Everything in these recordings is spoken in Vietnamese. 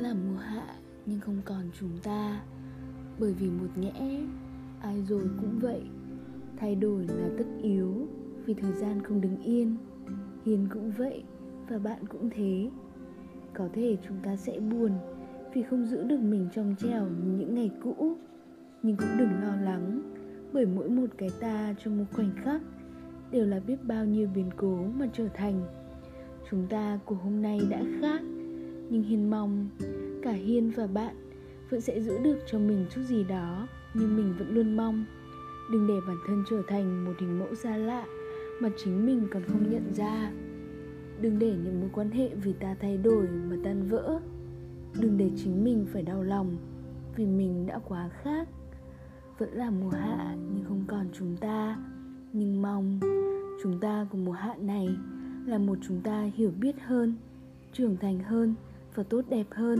là mùa hạ, nhưng không còn chúng ta. Bởi vì một nhẽ, ai rồi cũng vậy. Thay đổi là tất yếu, vì thời gian không đứng yên. Hiền cũng vậy, và bạn cũng thế. Có thể chúng ta sẽ buồn, vì không giữ được mình trong trèo như những ngày cũ. Nhưng cũng đừng lo lắng, bởi mỗi một cái ta trong một khoảnh khắc đều là biết bao nhiêu biến cố mà trở thành. Chúng ta của hôm nay đã khác nhưng hiền mong cả hiên và bạn vẫn sẽ giữ được cho mình chút gì đó, nhưng mình vẫn luôn mong. Đừng để bản thân trở thành một hình mẫu xa lạ mà chính mình còn không nhận ra. Đừng để những mối quan hệ vì ta thay đổi mà tan vỡ. Đừng để chính mình phải đau lòng vì mình đã quá khác. Vẫn là mùa hạ nhưng không còn chúng ta. Nhưng mong chúng ta của mùa hạ này là một chúng ta hiểu biết hơn, trưởng thành hơn và tốt đẹp hơn.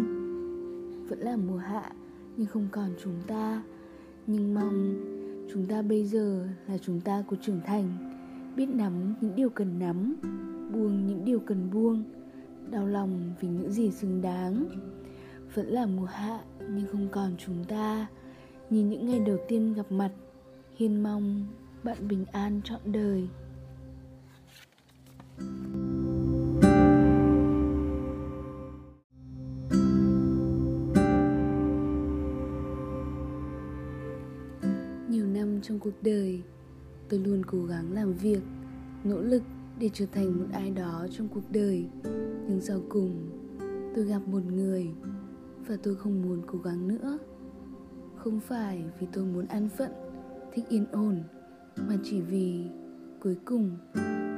Vẫn là mùa hạ, nhưng không còn chúng ta. Nhưng mong chúng ta bây giờ là chúng ta của trưởng thành. Biết nắm những điều cần nắm, buông những điều cần buông. Đau lòng vì những gì xứng đáng. Vẫn là mùa hạ, nhưng không còn chúng ta. Nhìn những ngày đầu tiên gặp mặt, hiên mong bạn bình an trọn đời. nhiều năm trong cuộc đời. Tôi luôn cố gắng làm việc, nỗ lực để trở thành một ai đó trong cuộc đời. Nhưng sau cùng, tôi gặp một người và tôi không muốn cố gắng nữa. Không phải vì tôi muốn an phận, thích yên ổn, mà chỉ vì cuối cùng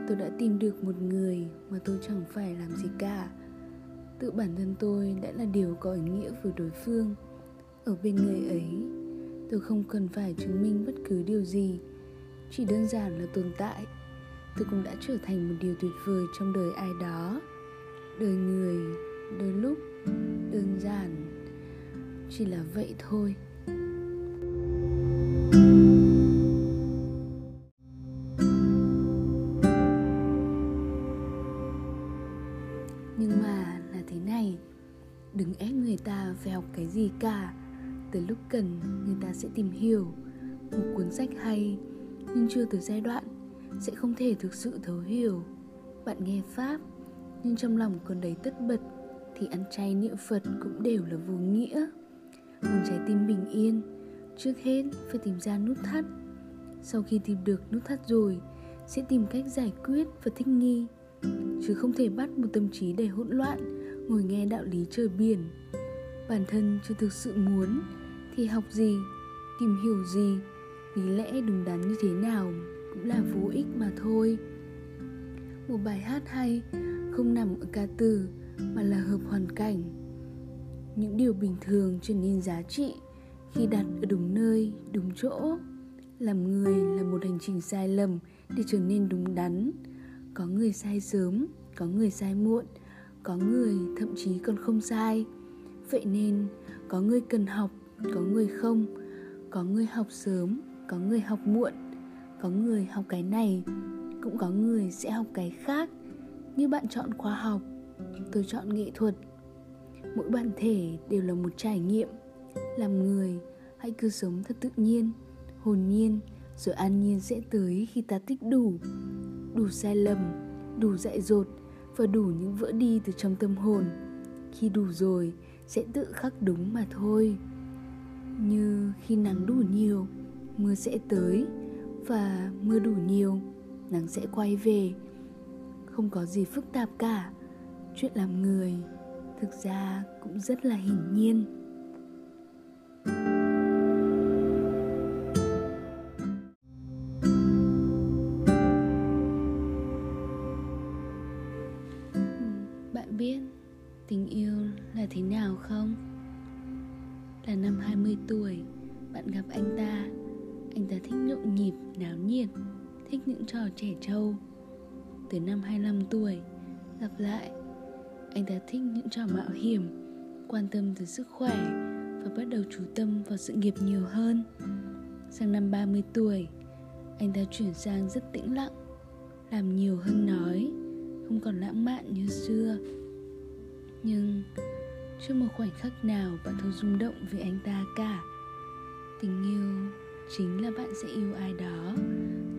tôi đã tìm được một người mà tôi chẳng phải làm gì cả. Tự bản thân tôi đã là điều có ý nghĩa với đối phương. Ở bên người ấy tôi không cần phải chứng minh bất cứ điều gì. Chỉ đơn giản là tồn tại. Tôi cũng đã trở thành một điều tuyệt vời trong đời ai đó. Đời người, đôi lúc, đơn giản. Chỉ là vậy thôi. Nhưng mà là thế này. Đừng ép người ta phải học cái gì cả tới lúc cần, người ta sẽ tìm hiểu. Một cuốn sách hay, nhưng chưa tới giai đoạn, sẽ không thể thực sự thấu hiểu. Bạn nghe pháp, nhưng trong lòng còn đầy tất bật, thì ăn chay niệm phật cũng đều là vô nghĩa. Muốn trái tim bình yên, trước hết phải tìm ra nút thắt. Sau khi tìm được nút thắt rồi, sẽ tìm cách giải quyết và thích nghi. Chứ không thể bắt một tâm trí đầy hỗn loạn, ngồi nghe đạo lý trời biển. Bản thân chưa thực sự muốn thì học gì, tìm hiểu gì, lý lẽ đúng đắn như thế nào cũng là vô ích mà thôi. Một bài hát hay không nằm ở ca từ mà là hợp hoàn cảnh. Những điều bình thường trở nên giá trị khi đặt ở đúng nơi, đúng chỗ. Làm người là một hành trình sai lầm để trở nên đúng đắn. Có người sai sớm, có người sai muộn, có người thậm chí còn không sai. Vậy nên có người cần học có người không, có người học sớm, có người học muộn, có người học cái này, cũng có người sẽ học cái khác. Như bạn chọn khoa học, tôi chọn nghệ thuật. Mỗi bản thể đều là một trải nghiệm. Làm người, hãy cứ sống thật tự nhiên, hồn nhiên, rồi an nhiên sẽ tới khi ta tích đủ. Đủ sai lầm, đủ dại dột và đủ những vỡ đi từ trong tâm hồn. Khi đủ rồi, sẽ tự khắc đúng mà thôi như khi nắng đủ nhiều, mưa sẽ tới. Và mưa đủ nhiều, nắng sẽ quay về. Không có gì phức tạp cả. Chuyện làm người thực ra cũng rất là hiển nhiên. Bạn biết tình yêu là thế nào không? Là năm 20 tuổi. Bạn gặp anh ta. Anh ta thích nhộn nhịp, náo nhiệt, thích những trò trẻ trâu. Tới năm 25 tuổi, gặp lại, anh ta thích những trò mạo hiểm, quan tâm tới sức khỏe và bắt đầu chú tâm vào sự nghiệp nhiều hơn. Sang năm 30 tuổi, anh ta chuyển sang rất tĩnh lặng, làm nhiều hơn nói, không còn lãng mạn như xưa. Nhưng chưa một khoảnh khắc nào bạn thôi rung động vì anh ta cả. Tình yêu chính là bạn sẽ yêu ai đó,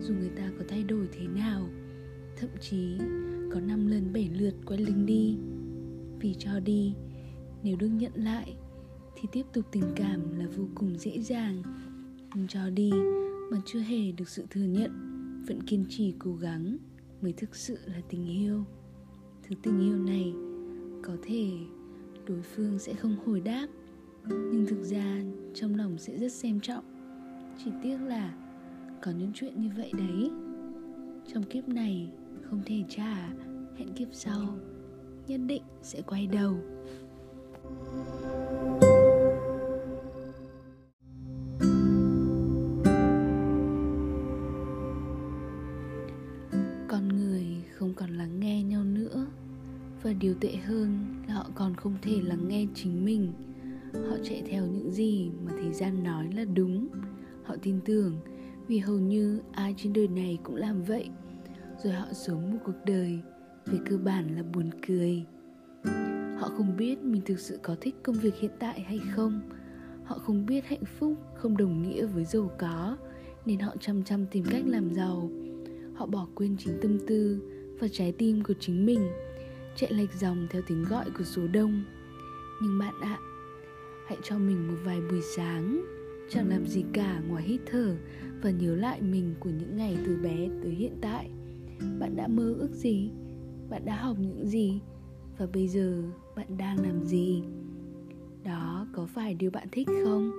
dù người ta có thay đổi thế nào. Thậm chí có năm lần bảy lượt quay lưng đi. Vì cho đi, nếu được nhận lại, thì tiếp tục tình cảm là vô cùng dễ dàng. Nhưng cho đi mà chưa hề được sự thừa nhận, vẫn kiên trì cố gắng mới thực sự là tình yêu. Thứ tình yêu này có thể đối phương sẽ không hồi đáp. Nhưng thực ra, trong lòng sẽ rất xem trọng. Chỉ tiếc là có những chuyện như vậy đấy. Trong kiếp này, không thể trả. Hẹn kiếp sau, nhất định sẽ quay đầu. Con người không còn lắng nghe nhau nữa. Và điều tệ hơn còn không thể lắng nghe chính mình. Họ chạy theo những gì mà thế gian nói là đúng. Họ tin tưởng, vì hầu như ai trên đời này cũng làm vậy. Rồi họ sống một cuộc đời về cơ bản là buồn cười. Họ không biết mình thực sự có thích công việc hiện tại hay không. Họ không biết hạnh phúc không đồng nghĩa với giàu có, nên họ chăm chăm tìm cách làm giàu. Họ bỏ quên chính tâm tư và trái tim của chính mình chạy lệch dòng theo tiếng gọi của số đông. Nhưng bạn ạ, hãy cho mình một vài buổi sáng, chẳng làm gì cả ngoài hít thở và nhớ lại mình của những ngày từ bé tới hiện tại. Bạn đã mơ ước gì? Bạn đã học những gì? Và bây giờ bạn đang làm gì? Đó có phải điều bạn thích không?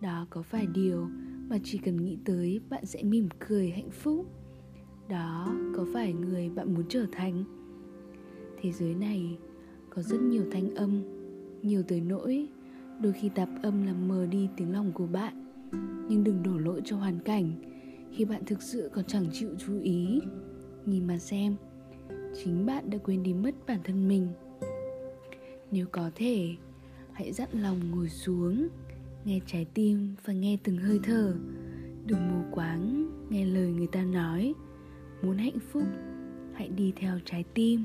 Đó có phải điều mà chỉ cần nghĩ tới bạn sẽ mỉm cười hạnh phúc? Đó có phải người bạn muốn trở thành? Thế giới này có rất nhiều thanh âm, nhiều tới nỗi đôi khi tạp âm làm mờ đi tiếng lòng của bạn. Nhưng đừng đổ lỗi cho hoàn cảnh, khi bạn thực sự còn chẳng chịu chú ý. Nhìn mà xem, chính bạn đã quên đi mất bản thân mình. Nếu có thể, hãy dặn lòng ngồi xuống, nghe trái tim và nghe từng hơi thở. Đừng mù quáng, nghe lời người ta nói. Muốn hạnh phúc, hãy đi theo trái tim.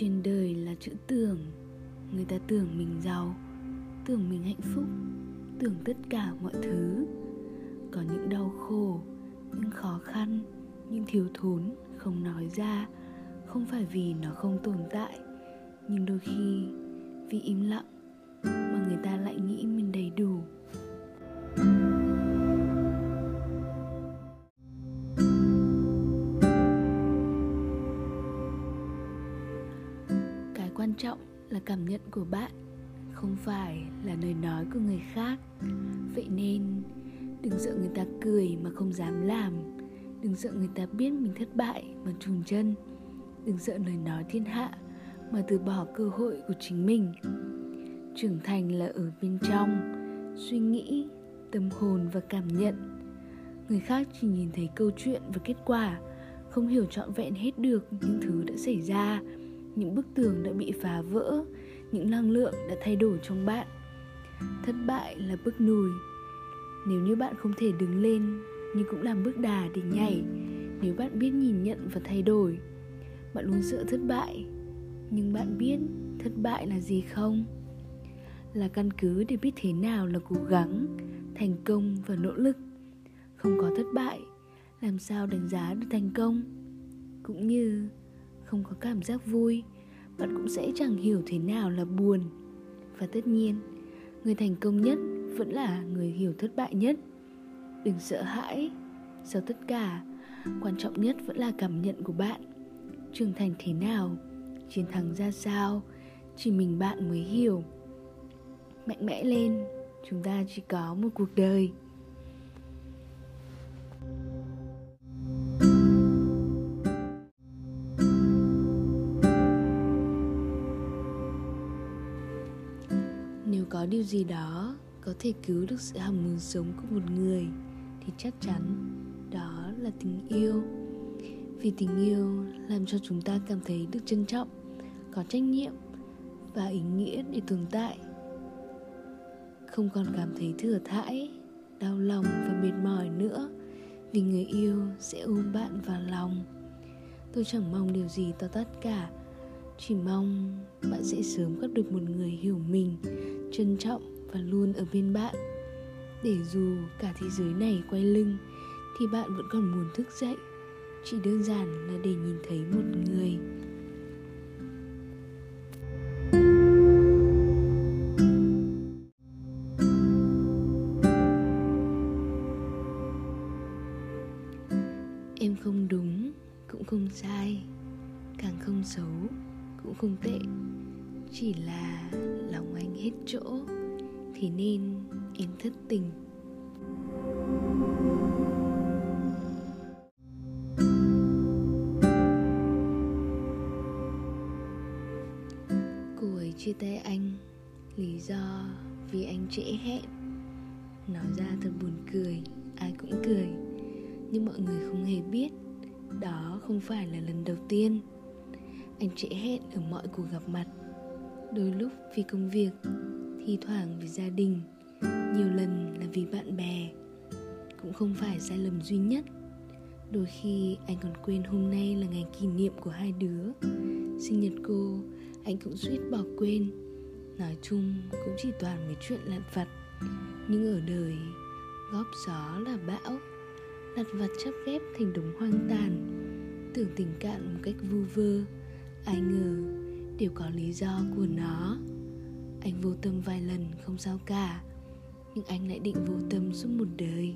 Trên đời là chữ tưởng. Người ta tưởng mình giàu, tưởng mình hạnh phúc, tưởng tất cả mọi thứ. Có những đau khổ, những khó khăn, những thiếu thốn không nói ra, không phải vì nó không tồn tại. Nhưng đôi khi, vì im lặng mà người ta lại nghĩ mình đầy đủ. thank you trọng là cảm nhận của bạn, không phải là lời nói của người khác. Vậy nên, đừng sợ người ta cười mà không dám làm. Đừng sợ người ta biết mình thất bại mà trùn chân. Đừng sợ lời nói thiên hạ mà từ bỏ cơ hội của chính mình. Trưởng thành là ở bên trong, suy nghĩ, tâm hồn và cảm nhận. Người khác chỉ nhìn thấy câu chuyện và kết quả, không hiểu trọn vẹn hết được những thứ đã xảy ra những bức tường đã bị phá vỡ, những năng lượng đã thay đổi trong bạn. Thất bại là bước lùi nếu như bạn không thể đứng lên nhưng cũng làm bước đà để nhảy, nếu bạn biết nhìn nhận và thay đổi, bạn luôn sợ thất bại. Nhưng bạn biết thất bại là gì không? Là căn cứ để biết thế nào là cố gắng, thành công và nỗ lực. Không có thất bại, làm sao đánh giá được thành công? Cũng như không có cảm giác vui, bạn cũng sẽ chẳng hiểu thế nào là buồn. Và tất nhiên, người thành công nhất vẫn là người hiểu thất bại nhất. Đừng sợ hãi, sau tất cả, quan trọng nhất vẫn là cảm nhận của bạn. Trưởng thành thế nào, chiến thắng ra sao, chỉ mình bạn mới hiểu. Mạnh mẽ lên, chúng ta chỉ có một cuộc đời. Có điều gì đó có thể cứu được sự hầm muốn sống của một người, thì chắc chắn đó là tình yêu. Vì tình yêu làm cho chúng ta cảm thấy được trân trọng, có trách nhiệm và ý nghĩa để tồn tại. Không còn cảm thấy thừa thãi, đau lòng và mệt mỏi nữa, vì người yêu sẽ ôm bạn vào lòng. Tôi chẳng mong điều gì to tát cả chỉ mong bạn sẽ sớm gặp được một người hiểu mình, trân trọng và luôn ở bên bạn. Để dù cả thế giới này quay lưng, thì bạn vẫn còn muốn thức dậy. Chỉ đơn giản là để nhìn thấy một người. Chỉ là lòng anh hết chỗ, thì nên em thất tình. Cô ấy chia tay anh lý do, vì anh trễ hẹn. Nói ra thật buồn cười, ai cũng cười. Nhưng mọi người không hề biết, đó không phải là lần đầu tiên anh trễ hẹn ở mọi cuộc gặp mặt đôi lúc vì công việc, thi thoảng vì gia đình, nhiều lần là vì bạn bè, cũng không phải sai lầm duy nhất. Đôi khi anh còn quên hôm nay là ngày kỷ niệm của hai đứa. Sinh nhật cô, anh cũng suýt bỏ quên. Nói chung cũng chỉ toàn mấy chuyện lặt vặt. Nhưng ở đời, góp gió là bão, lặt vặt chắp ghép thành đống hoang tàn. Tưởng tình cạn một cách vu vơ, ai ngờ đều có lý do của nó. Anh vô tâm vài lần không sao cả, nhưng anh lại định vô tâm suốt một đời.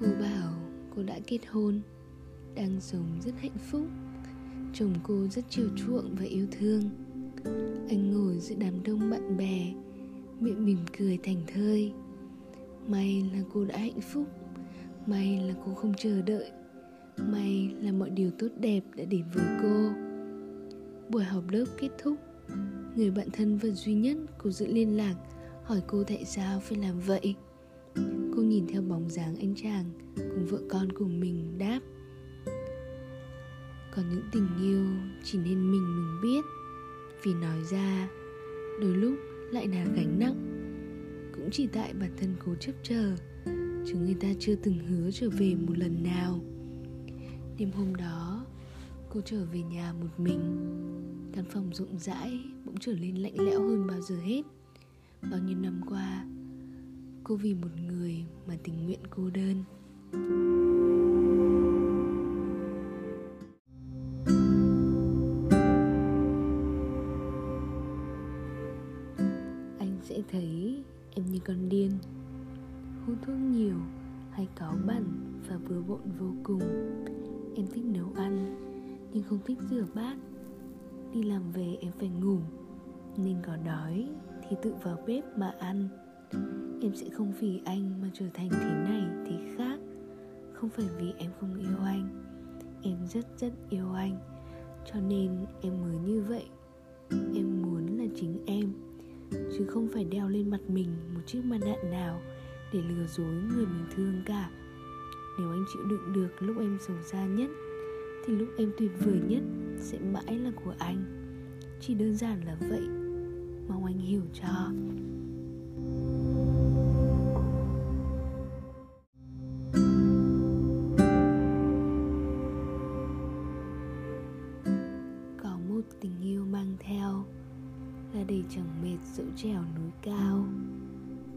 Cô bảo cô đã kết hôn, đang sống rất hạnh phúc. Chồng cô rất chiều chuộng và yêu thương. Anh ngồi giữa đám đông bạn bè, miệng mỉm cười thành thơi may là cô đã hạnh phúc. May là cô không chờ đợi. May là mọi điều tốt đẹp đã đến với cô. Buổi học lớp kết thúc, người bạn thân và duy nhất cô giữ liên lạc hỏi cô tại sao phải làm vậy. Cô nhìn theo bóng dáng anh chàng cùng vợ con của mình đáp còn những tình yêu chỉ nên mình mình biết. Vì nói ra, đôi lúc lại là gánh nặng cũng chỉ tại bản thân cố chấp chờ. Chứ người ta chưa từng hứa trở về một lần nào. Đêm hôm đó, cô trở về nhà một mình. Căn phòng rộng rãi bỗng trở nên lạnh lẽo hơn bao giờ hết. Bao nhiêu năm qua, cô vì một người mà tình nguyện cô đơn. Anh sẽ thấy em như con điên. Hút thuốc nhiều hay cáu bẩn và bừa bộn vô cùng. Em thích nấu ăn, nhưng không thích rửa bát. Đi làm về em phải ngủ, nên có đói thì tự vào bếp mà ăn. Em sẽ không vì anh mà trở thành thế này, thế khác. Không phải vì em không yêu anh, em rất rất yêu anh. Cho nên em mới như vậy. Em muốn là chính em chứ không phải đeo lên mặt mình một chiếc mặt nạ nào để lừa dối người mình thương cả. Nếu anh chịu đựng được lúc em xấu xa nhất, thì lúc em tuyệt vời nhất sẽ mãi là của anh. Chỉ đơn giản là vậy, mong anh hiểu cho.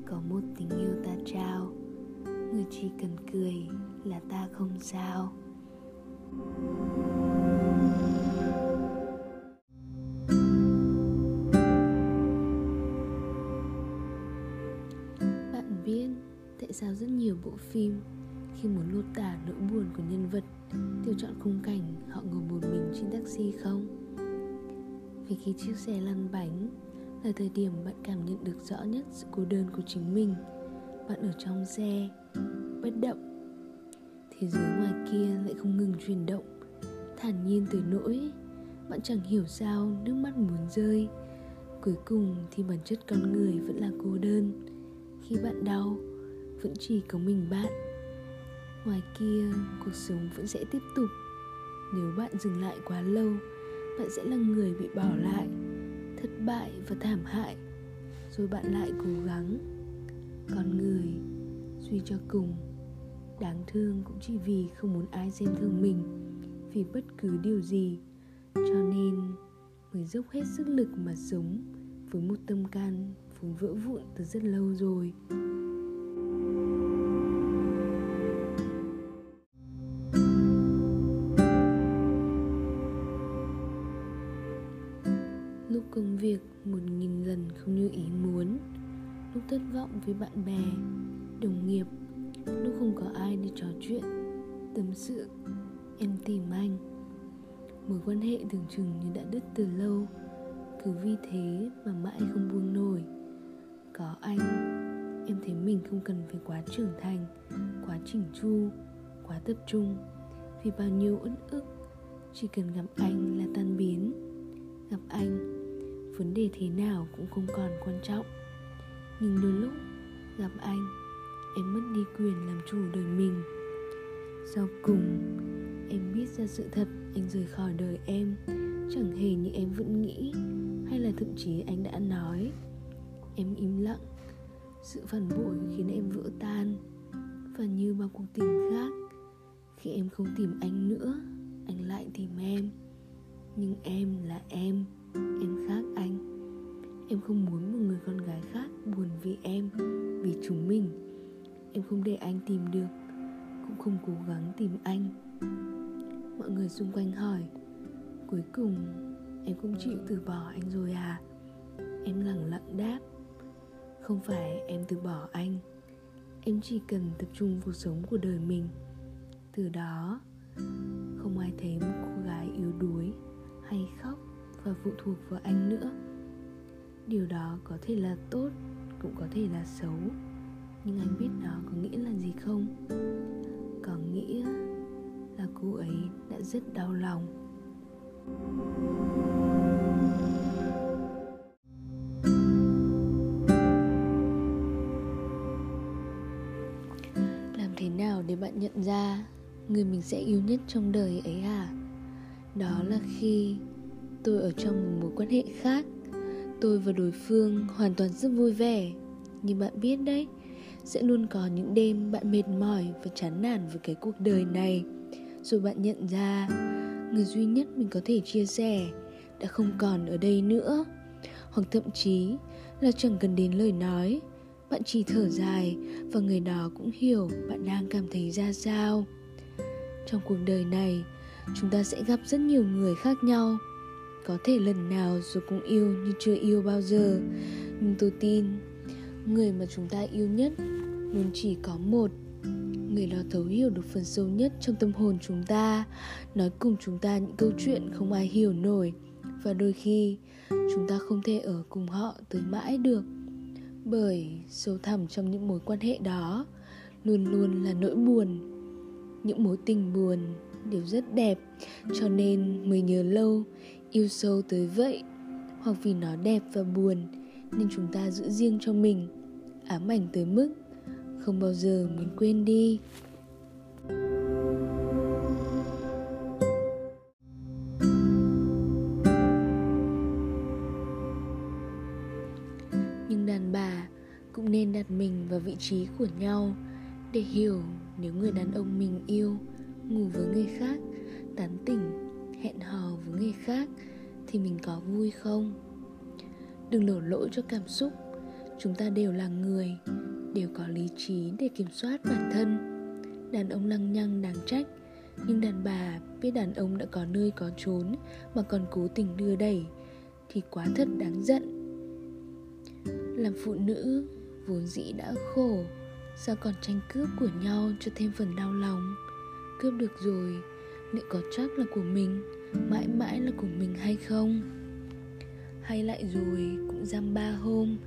Có một tình yêu ta trao. Người chỉ cần cười là ta không sao. Bạn biết tại sao rất nhiều bộ phim khi muốn lột tả nỗi buồn của nhân vật, tiêu chọn khung cảnh họ ngồi một mình trên taxi không? Vì khi chiếc xe lăn bánh là thời điểm bạn cảm nhận được rõ nhất sự cô đơn của chính mình. Bạn ở trong xe, bất động. Thế giới ngoài kia lại không ngừng chuyển động. Thản nhiên tới nỗi, bạn chẳng hiểu sao nước mắt muốn rơi. Cuối cùng thì bản chất con người vẫn là cô đơn. Khi bạn đau, vẫn chỉ có mình bạn. Ngoài kia, cuộc sống vẫn sẽ tiếp tục. Nếu bạn dừng lại quá lâu, bạn sẽ là người bị bỏ lại thất bại và thảm hại, rồi bạn lại cố gắng. Con người suy cho cùng, đáng thương cũng chỉ vì không muốn ai xem thường mình vì bất cứ điều gì. Cho nên, mới dốc hết sức lực mà sống với một tâm can vốn vỡ vụn từ rất lâu rồi. Việc một nghìn lần không như ý muốn. Lúc thất vọng với bạn bè, đồng nghiệp, lúc không có ai để trò chuyện, tâm sự, em tìm anh. Mối quan hệ tưởng chừng như đã đứt từ lâu, cứ vì thế mà mãi không buông nổi. Có anh, em thấy mình không cần phải quá trưởng thành, quá chỉnh chu, quá tập trung, vì bao nhiêu uất ức, chỉ cần gặp anh là tan biến. Gặp anh vấn đề thế nào cũng không còn quan trọng. Nhưng đôi lúc, gặp anh, em mất đi quyền làm chủ đời mình. Sau cùng, em biết ra sự thật, anh rời khỏi đời em. Chẳng hề như em vẫn nghĩ, hay là thậm chí anh đã nói. Em im lặng, sự phản bội khiến em vỡ tan. Và như bao cuộc tình khác, khi em không tìm anh nữa, anh lại tìm em. Nhưng em là em em khác anh. Em không muốn một người con gái khác buồn vì em, vì chúng mình. Em không để anh tìm được, cũng không cố gắng tìm anh. Mọi người xung quanh hỏi, cuối cùng em cũng chịu từ bỏ anh rồi à? Em lặng lặng đáp, không phải em từ bỏ anh. Em chỉ cần tập trung cuộc sống của đời mình. Từ đó, không ai thấy một cô gái yếu đuối, hay khóc và phụ thuộc vào anh nữa. Điều đó có thể là tốt, cũng có thể là xấu. Nhưng anh biết nó có nghĩa là gì không? Có nghĩa là cô ấy đã rất đau lòng. Làm thế nào để bạn nhận ra người mình sẽ yêu nhất trong đời ấy à đó là khi tôi ở trong một mối quan hệ khác. Tôi và đối phương hoàn toàn rất vui vẻ. Như bạn biết đấy, sẽ luôn có những đêm bạn mệt mỏi và chán nản với cái cuộc đời này. Rồi bạn nhận ra, người duy nhất mình có thể chia sẻ đã không còn ở đây nữa. Hoặc thậm chí là chẳng cần đến lời nói, bạn chỉ thở dài và người đó cũng hiểu bạn đang cảm thấy ra sao. Trong cuộc đời này, chúng ta sẽ gặp rất nhiều người khác nhau có thể lần nào rồi cũng yêu như chưa yêu bao giờ. Nhưng tôi tin, người mà chúng ta yêu nhất luôn chỉ có một. Người đó thấu hiểu được phần sâu nhất trong tâm hồn chúng ta, nói cùng chúng ta những câu chuyện không ai hiểu nổi. Và đôi khi, chúng ta không thể ở cùng họ tới mãi được. Bởi sâu thẳm trong những mối quan hệ đó luôn luôn là nỗi buồn. Những mối tình buồn đều rất đẹp, cho nên mới nhớ lâu yêu sâu tới vậy, hoặc vì nó đẹp và buồn, nên chúng ta giữ riêng cho mình. Ám ảnh tới mức không bao giờ muốn quên đi. Nhưng đàn bà cũng nên đặt mình vào vị trí của nhau để hiểu nếu người đàn ông mình yêu ngủ với người khác, tán tỉnh hẹn hò với người khác thì mình có vui không? Đừng đổ lỗi cho cảm xúc. Chúng ta đều là người, đều có lý trí để kiểm soát bản thân. Đàn ông lăng nhăng đáng trách, nhưng đàn bà biết đàn ông đã có nơi có trốn mà còn cố tình đưa đẩy thì quá thật đáng giận. Làm phụ nữ vốn dĩ đã khổ, sao còn tranh cướp của nhau cho thêm phần đau lòng? Cướp được rồi liệu có chắc là của mình, mãi mãi là của mình hay không? Hay lại rồi cũng dăm ba hôm,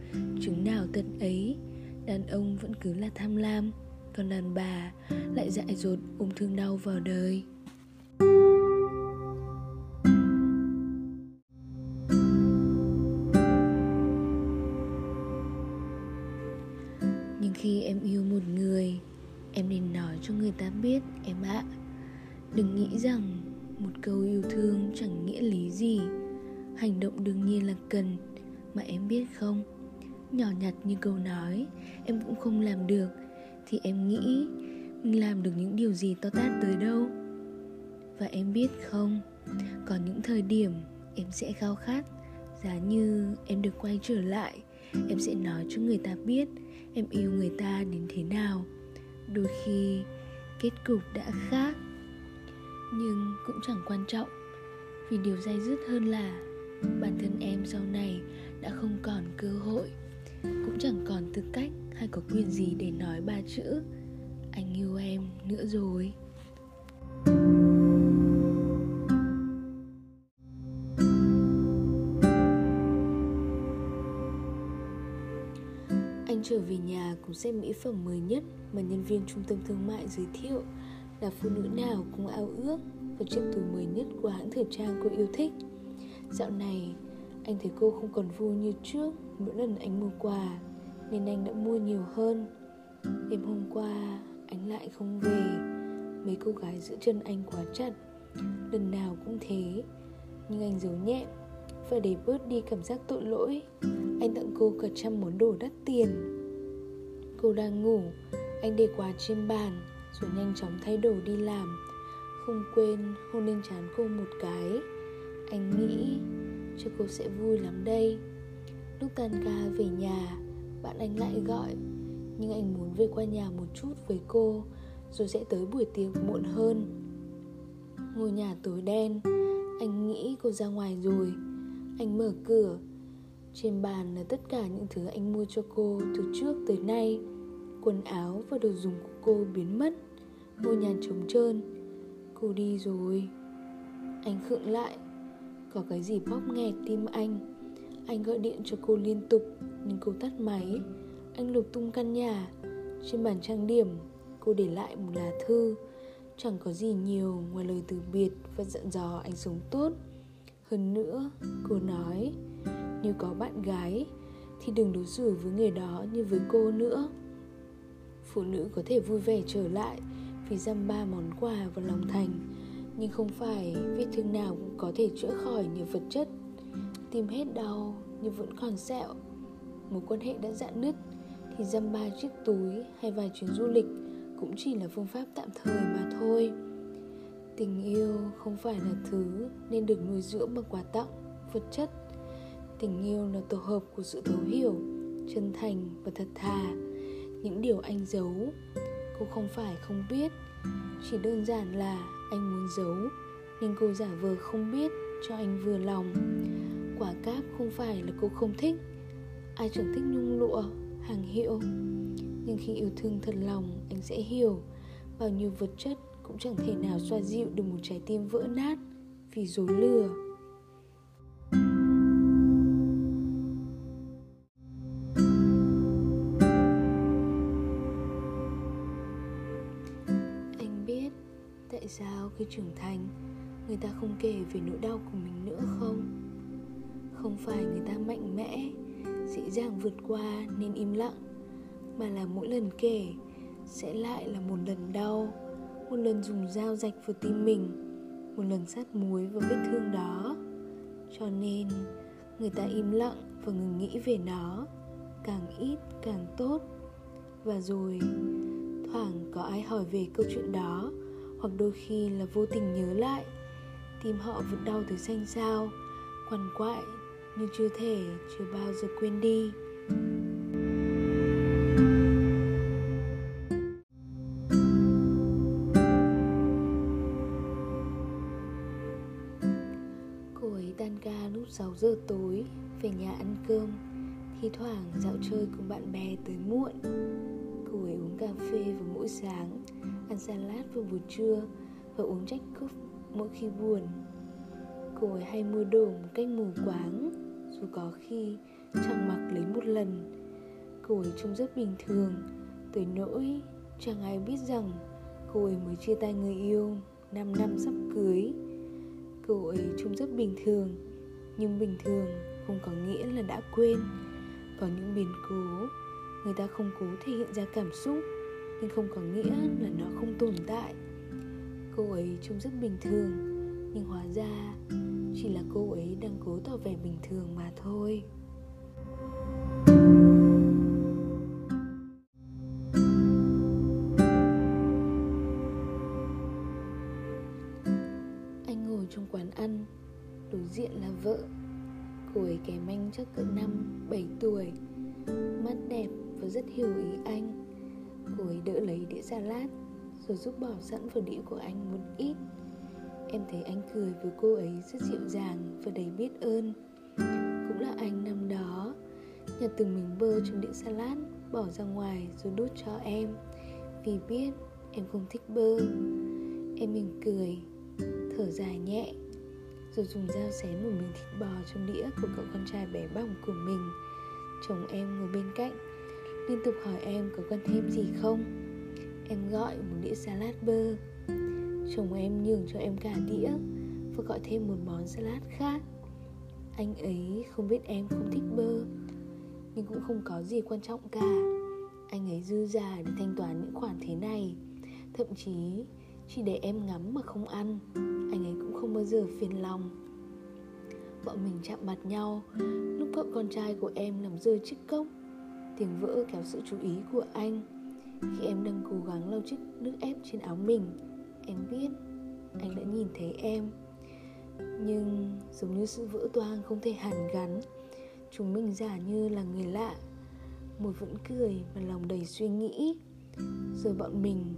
chúng nào tận ấy? Đàn ông vẫn cứ là tham lam, còn đàn bà lại dại dột ôm thương đau vào đời. Nhưng khi em yêu một người, em nên nói cho người ta biết, em ạ đừng nghĩ rằng một câu yêu thương chẳng nghĩa lý gì. Hành động đương nhiên là cần, mà em biết không? Nhỏ nhặt như câu nói, em cũng không làm được. Thì em nghĩ mình làm được những điều gì to tát tới đâu? Và em biết không, có những thời điểm em sẽ khao khát. Giá như em được quay trở lại, em sẽ nói cho người ta biết em yêu người ta đến thế nào. Đôi khi, kết cục đã khác nhưng cũng chẳng quan trọng. Vì điều dai dứt hơn là bản thân em sau này đã không còn cơ hội, cũng chẳng còn tư cách hay có quyền gì để nói ba chữ anh yêu em nữa rồi. Anh trở về nhà cùng xem mỹ phẩm mới nhất mà nhân viên trung tâm thương mại giới thiệu là phụ nữ nào cũng ao ước và chiếc túi mới nhất của hãng thời trang cô yêu thích. Dạo này, anh thấy cô không còn vui như trước mỗi lần anh mua quà, nên anh đã mua nhiều hơn. Đêm hôm qua, anh lại không về. Mấy cô gái giữ chân anh quá chặt. Lần nào cũng thế, nhưng anh giấu nhẹ và để bớt đi cảm giác tội lỗi. Anh tặng cô cả trăm món đồ đắt tiền. Cô đang ngủ, anh để quà trên bàn rồi nhanh chóng thay đồ đi làm. Không quên hôn lên trán cô một cái. Anh nghĩ cho cô sẽ vui lắm đây. Lúc tan ca về nhà, bạn anh lại gọi. Nhưng anh muốn về qua nhà một chút với cô, rồi sẽ tới buổi tiệc muộn hơn. Ngôi nhà tối đen, anh nghĩ cô ra ngoài rồi. Anh mở cửa. Trên bàn là tất cả những thứ anh mua cho cô từ trước tới nay quần áo và đồ dùng của cô biến mất. Ngôi nhà trống trơn. Cô đi rồi. Anh khựng lại. Có cái gì bóp nghẹt tim anh? Anh gọi điện cho cô liên tục, Nhưng cô tắt máy. Anh lục tung căn nhà. Trên bàn trang điểm, Cô để lại một lá thư. Chẳng có gì nhiều ngoài lời từ biệt Và dặn dò anh sống tốt. Hơn nữa, cô nói, Nếu có bạn gái, Thì đừng đối xử với người đó như với cô nữa. Phụ nữ có thể vui vẻ trở lại Vì dăm ba món quà vào lòng thành. Nhưng không phải vết thương nào cũng có thể chữa khỏi nhờ vật chất. Tìm hết đau nhưng vẫn còn sẹo. Mối quan hệ đã dạn nứt thì dăm ba chiếc túi hay vài chuyến du lịch cũng chỉ là phương pháp tạm thời mà thôi. Tình yêu không phải là thứ nên được nuôi dưỡng bằng quà tặng, vật chất. Tình yêu là tổ hợp của sự thấu hiểu, chân thành và thật thà những điều anh giấu. Cô không phải không biết, chỉ đơn giản là anh muốn giấu nên cô giả vờ không biết cho anh vừa lòng. Quả cáp không phải là cô không thích. Ai chẳng thích nhung lụa, hàng hiệu. Nhưng khi yêu thương thật lòng, anh sẽ hiểu bao nhiêu vật chất cũng chẳng thể nào xoa dịu được một trái tim vỡ nát vì dối lừa. Khi trưởng thành, người ta không kể về nỗi đau của mình nữa không? Không phải người ta mạnh mẽ, dễ dàng vượt qua nên im lặng, mà là mỗi lần kể sẽ lại là một lần đau, một lần dùng dao rạch vào tim mình, một lần sát muối vào vết thương đó. Cho nên, người ta im lặng và ngừng nghĩ về nó, càng ít càng tốt. Và rồi, thoảng có ai hỏi về câu chuyện đó hoặc đôi khi là vô tình nhớ lại tim họ vẫn đau từ xanh sao quằn quại nhưng chưa thể, chưa bao giờ quên đi. Cô ấy tan ca lúc 6 giờ tối, về nhà ăn cơm, thi thoảng dạo chơi cùng bạn bè tới muộn uống cà phê vào mỗi sáng, ăn salad vào buổi trưa và uống trách cup mỗi khi buồn. Cô ấy hay mua đồ một cách mù quáng, dù có khi chẳng mặc lấy một lần. Cô ấy trông rất bình thường, tới nỗi chẳng ai biết rằng cô ấy mới chia tay người yêu 5 năm sắp cưới. Cô ấy trông rất bình thường, nhưng bình thường không có nghĩa là đã quên. Có những biến cố người ta không cố thể hiện ra cảm xúc, nhưng không có nghĩa là nó không tồn tại. Cô ấy trông rất bình thường, nhưng hóa ra chỉ là cô ấy đang cố tỏ vẻ bình thường mà thôi. Anh ngồi trong quán ăn, đối diện là vợ. Cô ấy kém anh chắc cỡ năm, bảy tuổi, mắt đẹp và rất hiểu ý anh. Cô ấy đỡ lấy đĩa salad, rồi giúp bỏ sẵn vào đĩa của anh một ít. Em thấy anh cười với cô ấy rất dịu dàng và đầy biết ơn. Cũng là anh năm đó, nhặt từng miếng bơ trong đĩa salad, bỏ ra ngoài rồi đút cho em. Vì biết em không thích bơ. Em mỉm cười, thở dài nhẹ, rồi dùng dao xé một miếng thịt bò trong đĩa của cậu con trai bé bỏng của mình. Chồng em ngồi bên cạnh liên tục hỏi em có cần thêm gì không? Em gọi một đĩa salad bơ. Chồng em nhường cho em cả đĩa và gọi thêm một món salad khác. Anh ấy không biết em không thích bơ, nhưng cũng không có gì quan trọng cả. Anh ấy dư giả để thanh toán những khoản thế này. Thậm chí, chỉ để em ngắm mà không ăn, anh ấy cũng không bao giờ phiền lòng. Bọn mình chạm mặt nhau, lúc cậu con trai của em làm rơi chiếc cốc tiếng vỡ kéo sự chú ý của anh. Khi em đang cố gắng lau chiếc nước ép trên áo mình, em biết anh đã nhìn thấy em. Nhưng giống như sự vỡ toang không thể hàn gắn, chúng mình giả như là người lạ. Một vẫn cười mà lòng đầy suy nghĩ. Rồi bọn mình,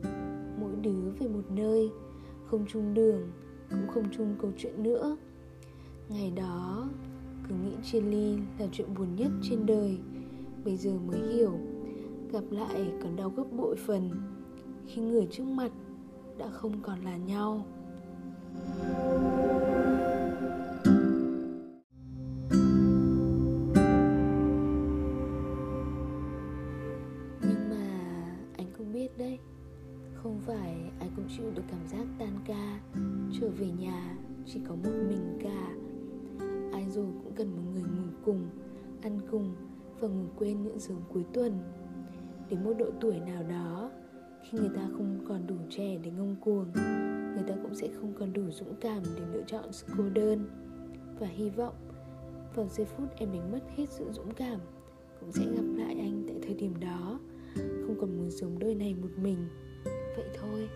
mỗi đứa về một nơi, không chung đường, cũng không chung câu chuyện nữa. Ngày đó, cứ nghĩ chia ly là chuyện buồn nhất trên đời bây giờ mới hiểu. Gặp lại còn đau gấp bội phần khi người trước mặt đã không còn là nhau. Nhưng mà anh cũng biết đấy, không phải ai cũng chịu được cảm giác tan ca. Trở về nhà chỉ có một mình cả. Ai rồi cũng cần một người ngủ cùng, ăn cùng và ngủ quên những giường cuối tuần. Đến một độ tuổi nào đó, khi người ta không còn đủ trẻ để ngông cuồng, người ta cũng sẽ không còn đủ dũng cảm để lựa chọn sự cô đơn. Và hy vọng, vào giây phút em đánh mất hết sự dũng cảm, cũng sẽ gặp lại anh tại thời điểm đó. Không còn muốn sống đời này một mình. Vậy thôi.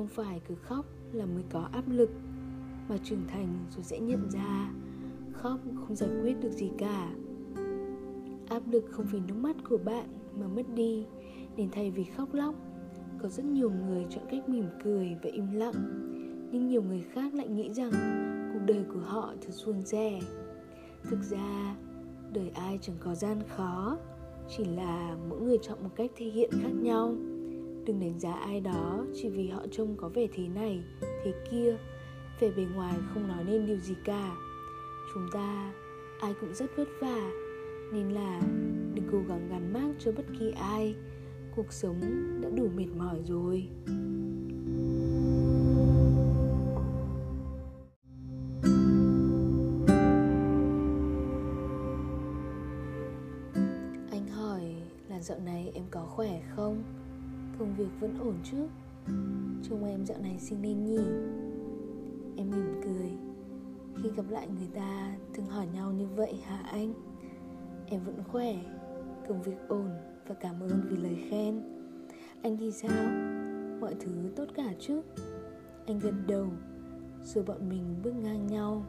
Không phải cứ khóc là mới có áp lực, mà trưởng thành rồi sẽ nhận ra khóc không giải quyết được gì cả. Áp lực không vì nước mắt của bạn mà mất đi, nên thay vì khóc lóc, có rất nhiều người chọn cách mỉm cười và im lặng, nhưng nhiều người khác lại nghĩ rằng cuộc đời của họ thật suôn sẻ. Thực ra, đời ai chẳng có gian khó, chỉ là mỗi người chọn một cách thể hiện khác nhau đừng đánh giá ai đó chỉ vì họ trông có vẻ thế này, thế kia. Về bề ngoài không nói nên điều gì cả. Chúng ta, ai cũng rất vất vả. Nên là đừng cố gắng gắn mác cho bất kỳ ai. Cuộc sống đã đủ mệt mỏi rồi. Việc vẫn ổn chứ? Trông em dạo này xinh lên nhỉ? Em mỉm cười. Khi gặp lại người ta, thường hỏi nhau như vậy hả anh? Em vẫn khỏe, công việc ổn và cảm ơn vì lời khen. Anh thì sao? Mọi thứ tốt cả chứ? Anh gật đầu, rồi bọn mình bước ngang nhau.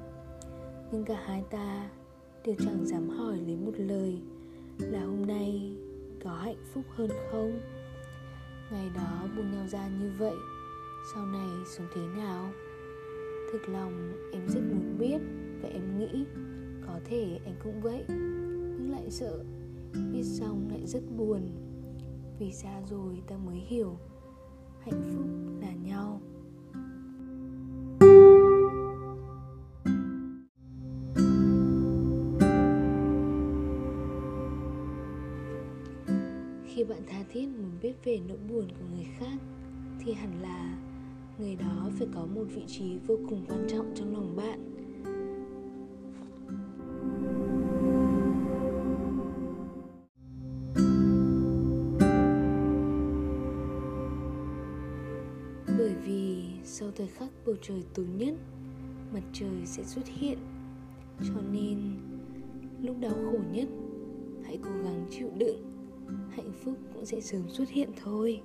Nhưng cả hai ta đều chẳng dám hỏi lấy một lời là hôm nay có hạnh phúc hơn không? Ngày đó buông nhau ra như vậy, sau này sống thế nào? Thực lòng em rất muốn biết và em nghĩ có thể anh cũng vậy, nhưng lại sợ biết xong lại rất buồn. Vì xa rồi ta mới hiểu hạnh phúc là nhau. khi bạn tha thiết muốn biết về nỗi buồn của người khác, thì hẳn là người đó phải có một vị trí vô cùng quan trọng trong lòng bạn. Bởi vì sau thời khắc bầu trời tối nhất, mặt trời sẽ xuất hiện, cho nên lúc đau khổ nhất, hãy cố gắng chịu đựng hạnh phúc cũng sẽ sớm xuất hiện thôi.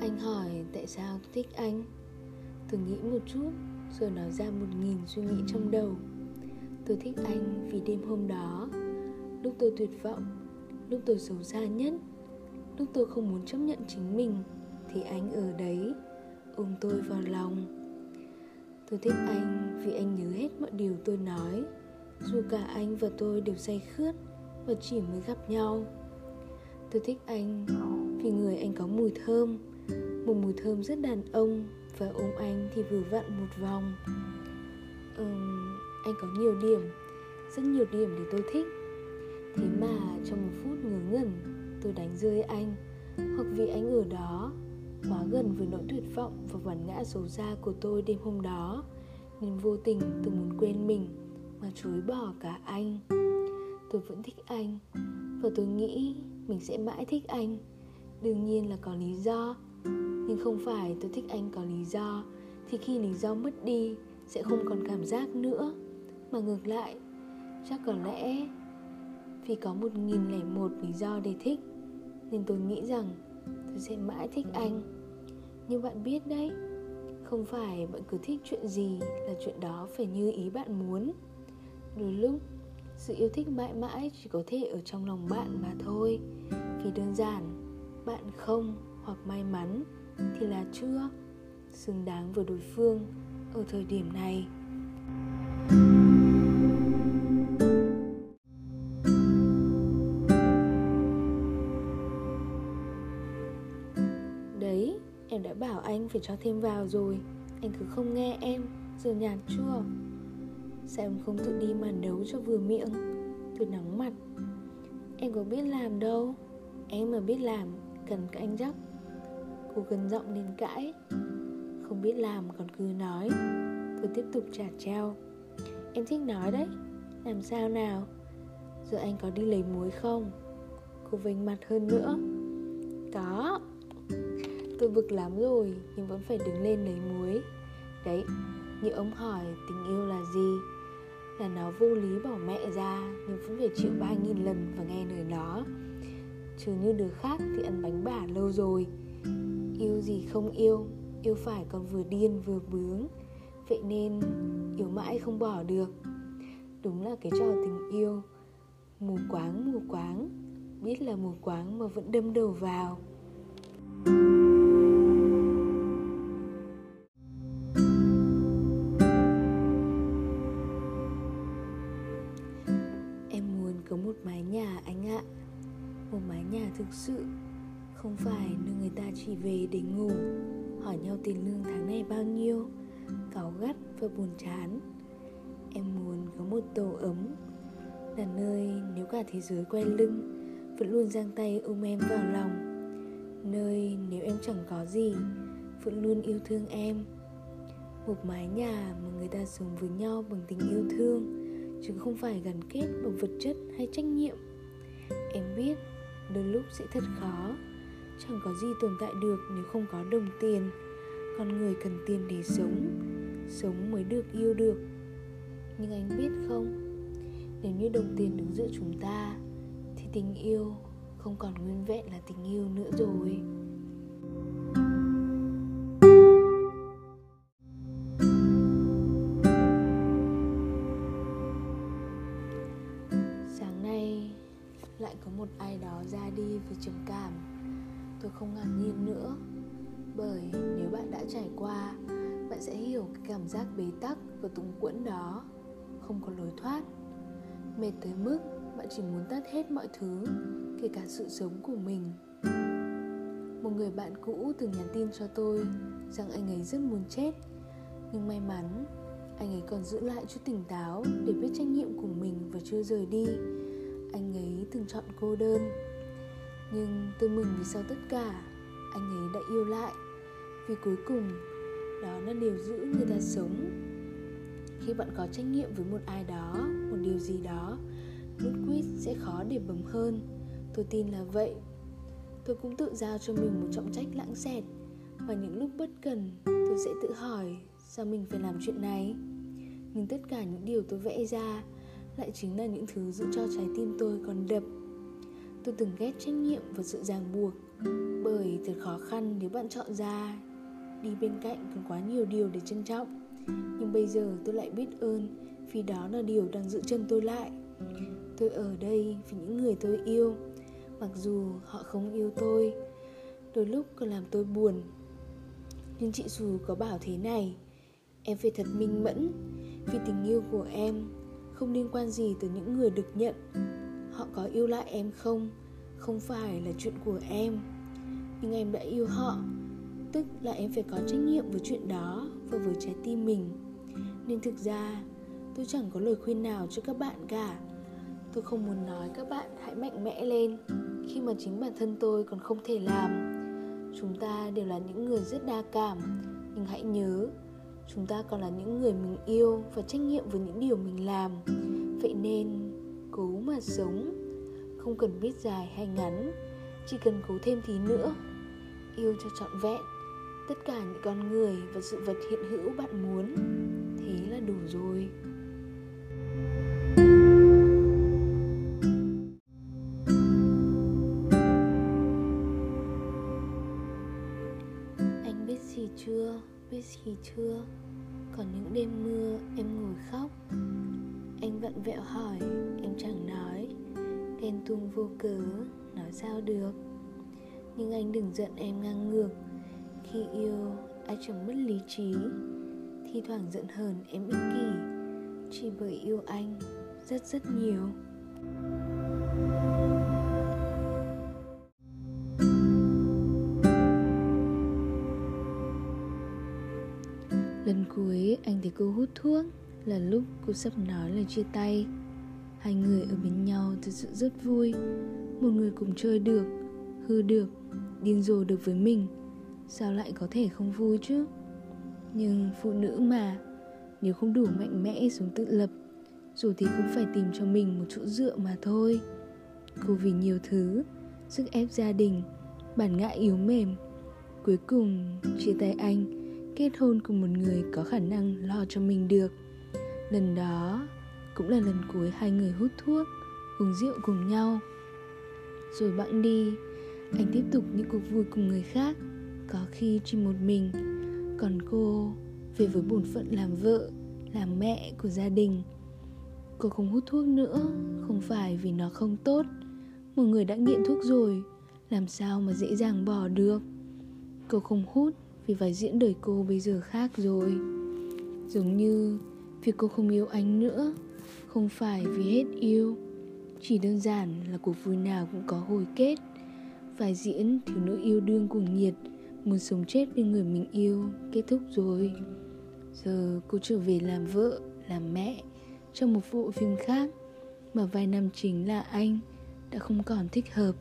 Anh hỏi tại sao tôi thích anh? Tôi nghĩ một chút, rồi nói ra một nghìn suy nghĩ trong đầu. Tôi thích anh vì đêm hôm đó, lúc tôi tuyệt vọng, lúc tôi xấu xa nhất, lúc tôi không muốn chấp nhận chính mình, thì anh ở đấy, ôm tôi vào lòng tôi thích anh vì anh nhớ hết mọi điều tôi nói. Dù cả anh và tôi đều say khướt và chỉ mới gặp nhau. Tôi thích anh vì người anh có mùi thơm một mùi thơm rất đàn ông và ôm anh thì vừa vặn một vòng. Uhm, anh có nhiều điểm rất nhiều điểm để tôi thích. Thế mà trong một phút ngớ ngẩn tôi đánh rơi anh hoặc vì anh ở đó quá gần với nỗi tuyệt vọng và bản ngã xấu xa của tôi đêm hôm đó. Nên vô tình tôi muốn quên mình, mà chối bỏ cả anh. Tôi vẫn thích anh, và tôi nghĩ mình sẽ mãi thích anh. Đương nhiên là có lý do, nhưng không phải tôi thích anh có lý do, thì khi lý do mất đi, sẽ không còn cảm giác nữa. Mà ngược lại, chắc có lẽ vì có một nghìn lẻ một lý do để thích, nên tôi nghĩ rằng tôi sẽ mãi thích anh. Nhưng bạn biết đấy, không phải bạn cứ thích chuyện gì là chuyện đó phải như ý bạn muốn. Đôi lúc, sự yêu thích mãi mãi chỉ có thể ở trong lòng bạn mà thôi. Vì đơn giản, bạn không hoặc may mắn thì là chưa xứng đáng với đối phương ở thời điểm này. Em đã bảo anh phải cho thêm vào rồi. Anh cứ không nghe em, giờ nhạt chưa? Sao em không tự đi mà nấu cho vừa miệng? Tôi nóng mặt. Em có biết làm đâu. Em mà biết làm, cần các anh chắc Cô gần giọng lên cãi. Không biết làm còn cứ nói. Tôi tiếp tục trả treo. Em thích nói đấy. Làm sao nào? Giờ anh có đi lấy muối không? Cô vênh mặt hơn nữa. Có. Tôi bực lắm rồi, Nhưng vẫn phải đứng lên lấy muối. Đấy, Như ông hỏi, tình yêu là gì? Là nó vô lý bỏ mẹ ra, Nhưng vẫn phải chịu ba nghìn lần và nghe lời nó. Chứ như đứa khác thì ăn bánh bả lâu rồi. Yêu gì không yêu yêu phải còn vừa điên vừa bướng. Vậy nên, yêu mãi không bỏ được. Đúng là cái trò tình yêu. Mù quáng mù quáng. Biết là mù quáng mà vẫn đâm đầu vào. em nhà anh ạ. Một mái nhà thực sự không phải nơi người ta chỉ về để ngủ, hỏi nhau tiền lương tháng này bao nhiêu, cáu gắt và buồn chán. Em muốn có một tổ ấm, là nơi nếu cả thế giới quay lưng, vẫn luôn giang tay ôm em vào lòng. Nơi nếu em chẳng có gì, vẫn luôn yêu thương em. Một mái nhà mà người ta sống với nhau bằng tình yêu thương chứ không phải gắn kết bằng vật chất hay trách nhiệm. Em biết, đôi lúc sẽ thật khó. Chẳng có gì tồn tại được nếu không có đồng tiền. Con người cần tiền để sống. Sống mới được yêu được. Nhưng anh biết không? Nếu như đồng tiền đứng giữa chúng ta, thì tình yêu không còn nguyên vẹn là tình yêu nữa rồi. Lại có một ai đó ra đi vì trầm cảm. Tôi không ngạc nhiên nữa, bởi nếu bạn đã trải qua, bạn sẽ hiểu cái cảm giác bế tắc và túng quẫn đó không có lối thoát. Mệt tới mức bạn chỉ muốn tắt hết mọi thứ, kể cả sự sống của mình. Một người bạn cũ từng nhắn tin cho tôi rằng anh ấy rất muốn chết, nhưng may mắn, anh ấy còn giữ lại chút tỉnh táo để biết trách nhiệm của mình và chưa rời đi thường từng chọn cô đơn. Nhưng tôi mừng vì sau tất cả, anh ấy đã yêu lại. Vì cuối cùng, đó là điều giữ người ta sống. Khi bạn có trách nhiệm với một ai đó, một điều gì đó nút quýt sẽ khó để bấm hơn. Tôi tin là vậy. Tôi cũng tự giao cho mình một trọng trách lãng xẹt. Và những lúc bất cần, tôi sẽ tự hỏi sao mình phải làm chuyện này. Nhưng tất cả những điều tôi vẽ ra lại chính là những thứ giữ cho trái tim tôi còn đập. Tôi từng ghét trách nhiệm và sự ràng buộc, bởi thật khó khăn nếu bạn chọn ra đi bên cạnh còn quá nhiều điều để trân trọng. Nhưng bây giờ tôi lại biết ơn vì đó là điều đang giữ chân tôi lại. Tôi ở đây vì những người tôi yêu, mặc dù họ không yêu tôi, đôi lúc còn làm tôi buồn. Nhưng chị dù có bảo thế này, em phải thật minh mẫn vì tình yêu của em không liên quan gì tới những người được nhận. Họ có yêu lại em không? Không phải là chuyện của em. Nhưng em đã yêu họ, tức là em phải có trách nhiệm với chuyện đó và với trái tim mình. Nên thực ra, tôi chẳng có lời khuyên nào cho các bạn cả. Tôi không muốn nói các bạn hãy mạnh mẽ lên khi mà chính bản thân tôi còn không thể làm. Chúng ta đều là những người rất đa cảm, nhưng hãy nhớ chúng ta còn là những người mình yêu và trách nhiệm với những điều mình làm. Vậy nên, cố mà sống. Không cần biết dài hay ngắn, chỉ cần cố thêm tí nữa. Yêu cho trọn vẹn tất cả những con người và sự vật hiện hữu bạn muốn. Thế là đủ rồi. Anh biết gì chưa? Biết gì chưa còn những đêm mưa, em ngồi khóc. Anh vặn vẹo hỏi, em chẳng nói. Ghen tuông vô cớ, nói sao được. Nhưng anh đừng giận em ngang ngược. Khi yêu, ai chẳng mất lý trí. Thi thoảng giận hờn em ích kỷ. Chỉ bởi yêu anh rất rất nhiều. lần cuối anh thấy cô hút thuốc. Là lúc cô sắp nói lời chia tay. Hai người ở bên nhau thật sự rất vui. Một người cùng chơi được, hư được, điên rồ được với mình. Sao lại có thể không vui chứ? Nhưng phụ nữ mà, nếu không đủ mạnh mẽ sống tự lập, dù thì cũng phải tìm cho mình một chỗ dựa mà thôi. Cô vì nhiều thứ, sức ép gia đình, bản ngã yếu mềm. Cuối cùng, chia tay anh kết hôn cùng một người có khả năng lo cho mình được. Lần đó cũng là lần cuối hai người hút thuốc, uống rượu cùng nhau. Rồi bẵng đi, anh tiếp tục những cuộc vui cùng người khác. Có khi chỉ một mình, còn cô về với bổn phận làm vợ, làm mẹ của gia đình. Cô không hút thuốc nữa, không phải vì nó không tốt. Một người đã nghiện thuốc rồi, làm sao mà dễ dàng bỏ được? Cô không hút vì vai diễn đời cô bây giờ khác rồi. Giống như việc cô không yêu anh nữa, không phải vì hết yêu. Chỉ đơn giản là cuộc vui nào cũng có hồi kết. Vai diễn thiếu nữ yêu đương cuồng nhiệt, muốn sống chết bên người mình yêu, kết thúc rồi. Giờ cô trở về làm vợ, làm mẹ, trong một bộ phim khác mà vai nam chính là anh, đã không còn thích hợp.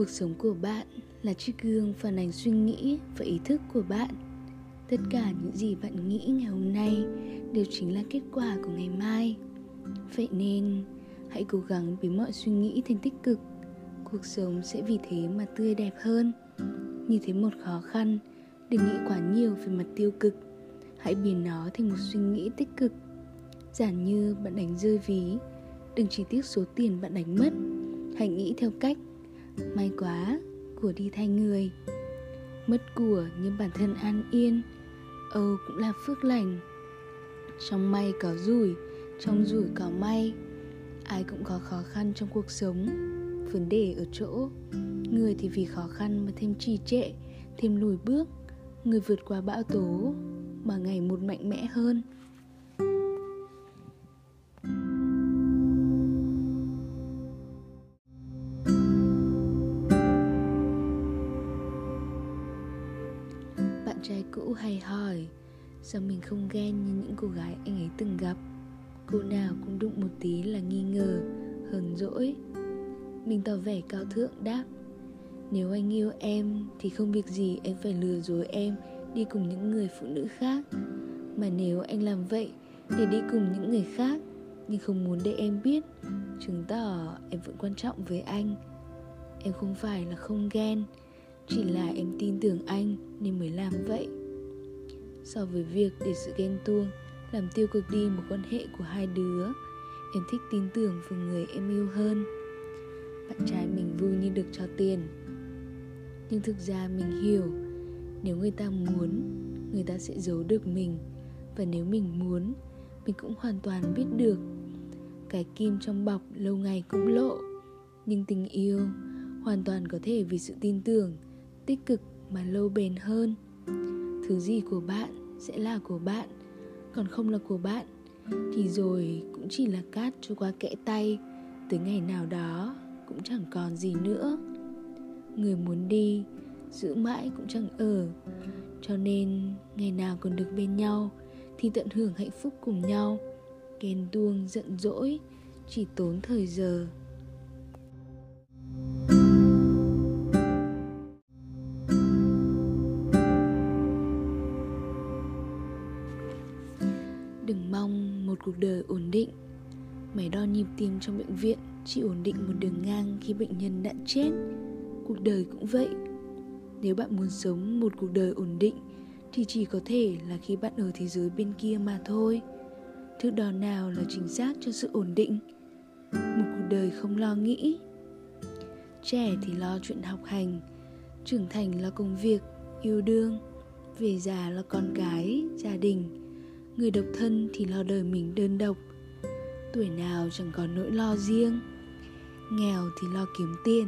Cuộc sống của bạn là chiếc gương phản ánh suy nghĩ và ý thức của bạn. Tất cả những gì bạn nghĩ ngày hôm nay đều chính là kết quả của ngày mai. Vậy nên hãy cố gắng biến mọi suy nghĩ thành tích cực. Cuộc sống sẽ vì thế mà tươi đẹp hơn. Nhìn thấy một khó khăn đừng nghĩ quá nhiều về mặt tiêu cực. Hãy biến nó thành một suy nghĩ tích cực. Giản như bạn đánh rơi ví đừng chỉ tiếc số tiền bạn đánh mất. Hãy nghĩ theo cách may quá, của đi thay người. Mất của nhưng bản thân an yên, âu cũng là phước lành. Trong may có rủi, trong rủi có may. Ai cũng có khó khăn trong cuộc sống, vấn đề ở chỗ. Người thì vì khó khăn mà thêm trì trệ, thêm lùi bước. Người vượt qua bão tố, mà ngày một mạnh mẽ hơn. Cũ hay hỏi sao mình không ghen như những cô gái anh ấy từng gặp? Cô nào cũng đụng một tí là nghi ngờ, hờn dỗi. Mình tỏ vẻ cao thượng đáp, nếu anh yêu em thì không việc gì anh phải lừa dối em đi cùng những người phụ nữ khác. Mà nếu anh làm vậy để đi cùng những người khác, nhưng không muốn để em biết. Chứng tỏ em vẫn quan trọng với anh. Em không phải là không ghen, chỉ là em tin tưởng anh nên mới làm vậy so với việc để sự ghen tuông làm tiêu cực đi một quan hệ của hai đứa. Em thích tin tưởng vào người em yêu hơn. Bạn trai mình vui như được cho tiền. Nhưng thực ra mình hiểu, nếu người ta muốn, người ta sẽ giấu được mình. Và nếu mình muốn, mình cũng hoàn toàn biết được. Cái kim trong bọc lâu ngày cũng lộ. Nhưng tình yêu hoàn toàn có thể vì sự tin tưởng, tích cực mà lâu bền hơn thứ gì của bạn sẽ là của bạn. Còn không là của bạn, thì rồi cũng chỉ là cát cho qua kẽ tay. Tới ngày nào đó, cũng chẳng còn gì nữa. Người muốn đi, giữ mãi cũng chẳng ở. Cho nên, ngày nào còn được bên nhau, thì tận hưởng hạnh phúc cùng nhau. Ghen tuông, giận dỗi, chỉ tốn thời giờ. Đời ổn định. Máy đo nhịp tim trong bệnh viện, chỉ ổn định một đường ngang khi bệnh nhân đã chết. Cuộc đời cũng vậy. Nếu bạn muốn sống một cuộc đời ổn định, thì chỉ có thể là khi bạn ở thế giới bên kia mà thôi. Thước đo nào là chính xác cho sự ổn định? Một cuộc đời không lo nghĩ. Trẻ thì lo chuyện học hành, trưởng thành là công việc, yêu đương. Về già là con cái, gia đình người độc thân thì lo đời mình đơn độc. Tuổi nào chẳng có nỗi lo riêng. Nghèo thì lo kiếm tiền,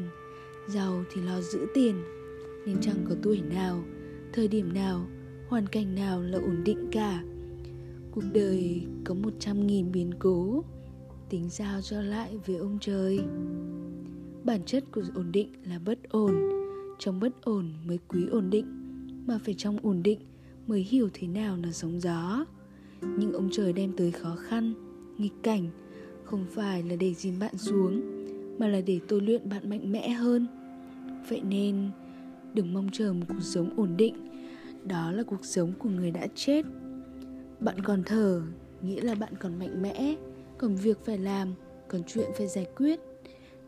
giàu thì lo giữ tiền. Nên chẳng có tuổi nào, thời điểm nào, hoàn cảnh nào là ổn định cả. Cuộc đời có một trăm nghìn biến cố, tính sao cho lại với ông trời. Bản chất của ổn định là bất ổn. Trong bất ổn mới quý ổn định, mà phải trong ổn định mới hiểu thế nào là sóng gió nhưng ông trời đem tới khó khăn, nghịch cảnh, không phải là để dìm bạn xuống, mà là để tôi luyện bạn mạnh mẽ hơn. Vậy nên, đừng mong chờ một cuộc sống ổn định. Đó là cuộc sống của người đã chết. Bạn còn thở, nghĩa là bạn còn mạnh mẽ. Còn việc phải làm, còn chuyện phải giải quyết.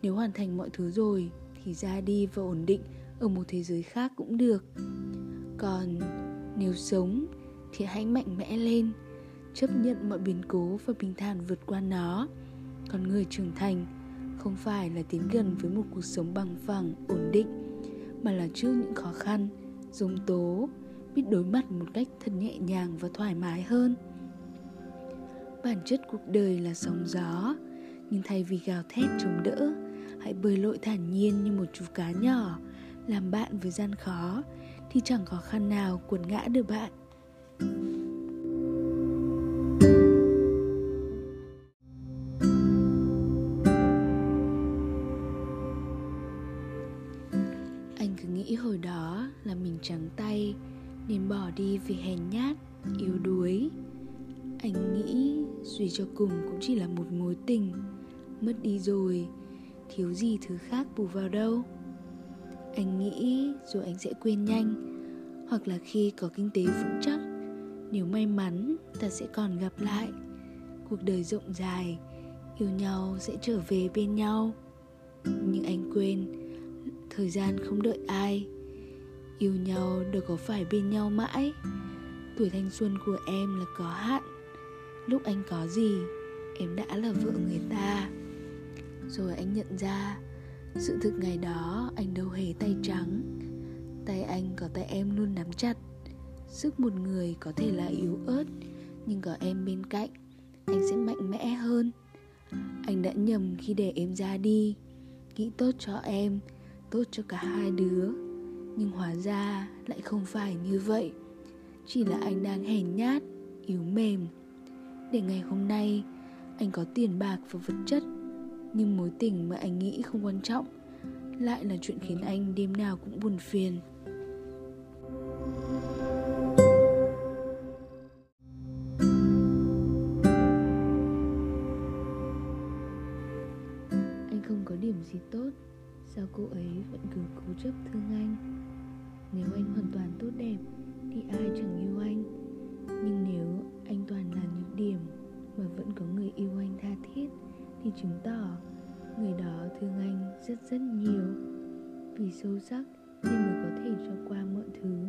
Nếu hoàn thành mọi thứ rồi, thì ra đi và ổn định ở một thế giới khác cũng được. Còn nếu sống, thì hãy mạnh mẽ lên chấp nhận mọi biến cố và bình thản vượt qua nó. Còn người trưởng thành không phải là tiến gần với một cuộc sống bằng phẳng, ổn định, mà là trước những khó khăn dung tố, biết đối mặt một cách thật nhẹ nhàng và thoải mái hơn. Bản chất cuộc đời là sóng gió, nhưng thay vì gào thét chống đỡ, hãy bơi lội thản nhiên như một chú cá nhỏ, làm bạn với gian khó, thì chẳng khó khăn nào cuốn ngã được bạn. Đó là mình trắng tay, nên bỏ đi vì hèn nhát, yếu đuối. Anh nghĩ suy cho cùng cũng chỉ là một mối tình. Mất đi rồi, thiếu gì thứ khác bù vào đâu. Anh nghĩ rồi anh sẽ quên nhanh. Hoặc là khi có kinh tế vững chắc, nếu may mắn ta sẽ còn gặp lại. Cuộc đời rộng dài, yêu nhau sẽ trở về bên nhau. Nhưng anh quên, thời gian không đợi ai yêu nhau đâu có phải bên nhau mãi. Tuổi thanh xuân của em là có hạn. Lúc anh có gì, em đã là vợ người ta. Rồi anh nhận ra, sự thực ngày đó anh đâu hề tay trắng. Tay anh có tay em luôn nắm chặt. Sức một người có thể là yếu ớt, nhưng có em bên cạnh, anh sẽ mạnh mẽ hơn. Anh đã nhầm khi để em ra đi. Nghĩ tốt cho em, tốt cho cả hai đứa nhưng hóa ra lại không phải như vậy. Chỉ là anh đang hèn nhát, yếu mềm. Để ngày hôm nay, anh có tiền bạc và vật chất. Nhưng mối tình mà anh nghĩ không quan trọng, lại là chuyện khiến anh đêm nào cũng buồn phiền. Anh không có điểm gì tốt. Sao cô ấy vẫn cứ cố chấp thương anh? Nếu anh hoàn toàn tốt đẹp, Thì ai chẳng yêu anh? Nhưng nếu anh toàn là nhược điểm Mà vẫn có người yêu anh tha thiết, Thì chứng tỏ Người đó thương anh rất rất nhiều. Vì sâu sắc Nên mới có thể cho qua mọi thứ.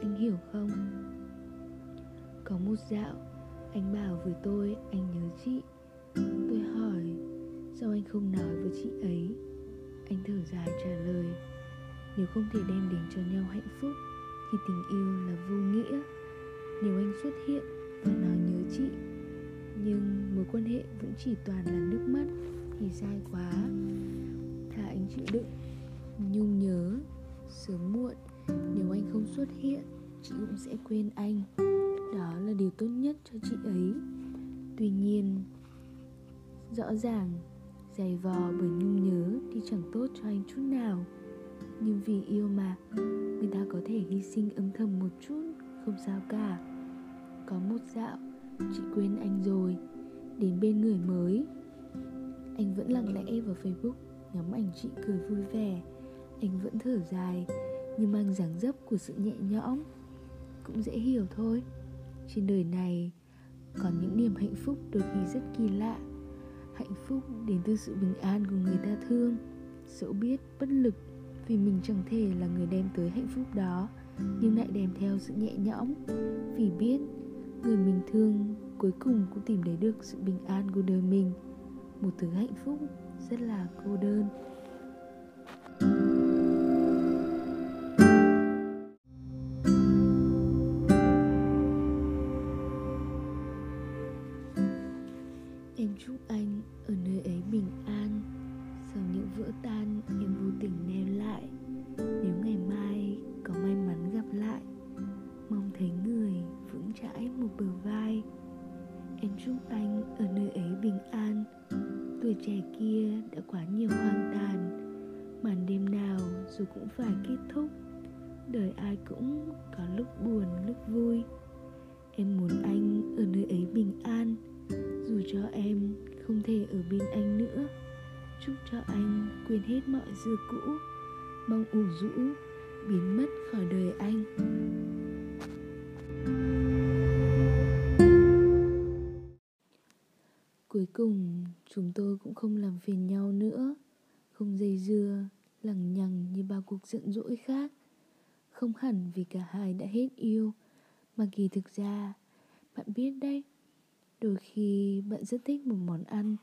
Anh hiểu không? Có một dạo, Anh bảo với tôi, anh nhớ chị. Tôi hỏi, Sao anh không nói với chị ấy? Anh thở dài trả lời. Nếu không thể đem đến cho nhau hạnh phúc, Thì tình yêu là vô nghĩa. Nếu anh xuất hiện và nói nhớ chị, Nhưng mối quan hệ vẫn chỉ toàn là nước mắt, Thì sai quá. Thà anh chịu đựng, Nhung nhớ, Sớm muộn, Nếu anh không xuất hiện, Chị cũng sẽ quên anh. Đó là điều tốt nhất cho chị ấy. Tuy nhiên, Rõ ràng Dày vò bởi nhung nhớ thì chẳng tốt cho anh chút nào. Nhưng vì yêu mà, Người ta có thể hy sinh âm thầm một chút, Không sao cả. Có một dạo, Chị quên anh rồi. Đến bên người mới, Anh vẫn lặng lẽ vào Facebook, Ngắm ảnh chị cười vui vẻ. Anh vẫn thở dài Nhưng mang dáng dấp của sự nhẹ nhõm. Cũng dễ hiểu thôi. Trên đời này Còn những niềm hạnh phúc đôi khi rất kỳ lạ hạnh phúc đến từ sự bình an của người ta thương. Dẫu biết bất lực vì mình chẳng thể là người đem tới hạnh phúc đó, nhưng lại đem theo sự nhẹ nhõm. Vì biết người mình thương cuối cùng cũng tìm thấy được sự bình an của đời mình. Một thứ hạnh phúc rất là cô đơn. Em xưa cũ, mong ủ rũ biến mất khỏi đời anh. Cuối cùng, chúng tôi cũng không làm phiền nhau nữa, không dây dưa, lằng nhằng như bao cuộc giận dỗi khác. Không hẳn vì cả hai đã hết yêu, mà kỳ thực ra, bạn biết đấy, đôi khi bạn rất thích một món ăn,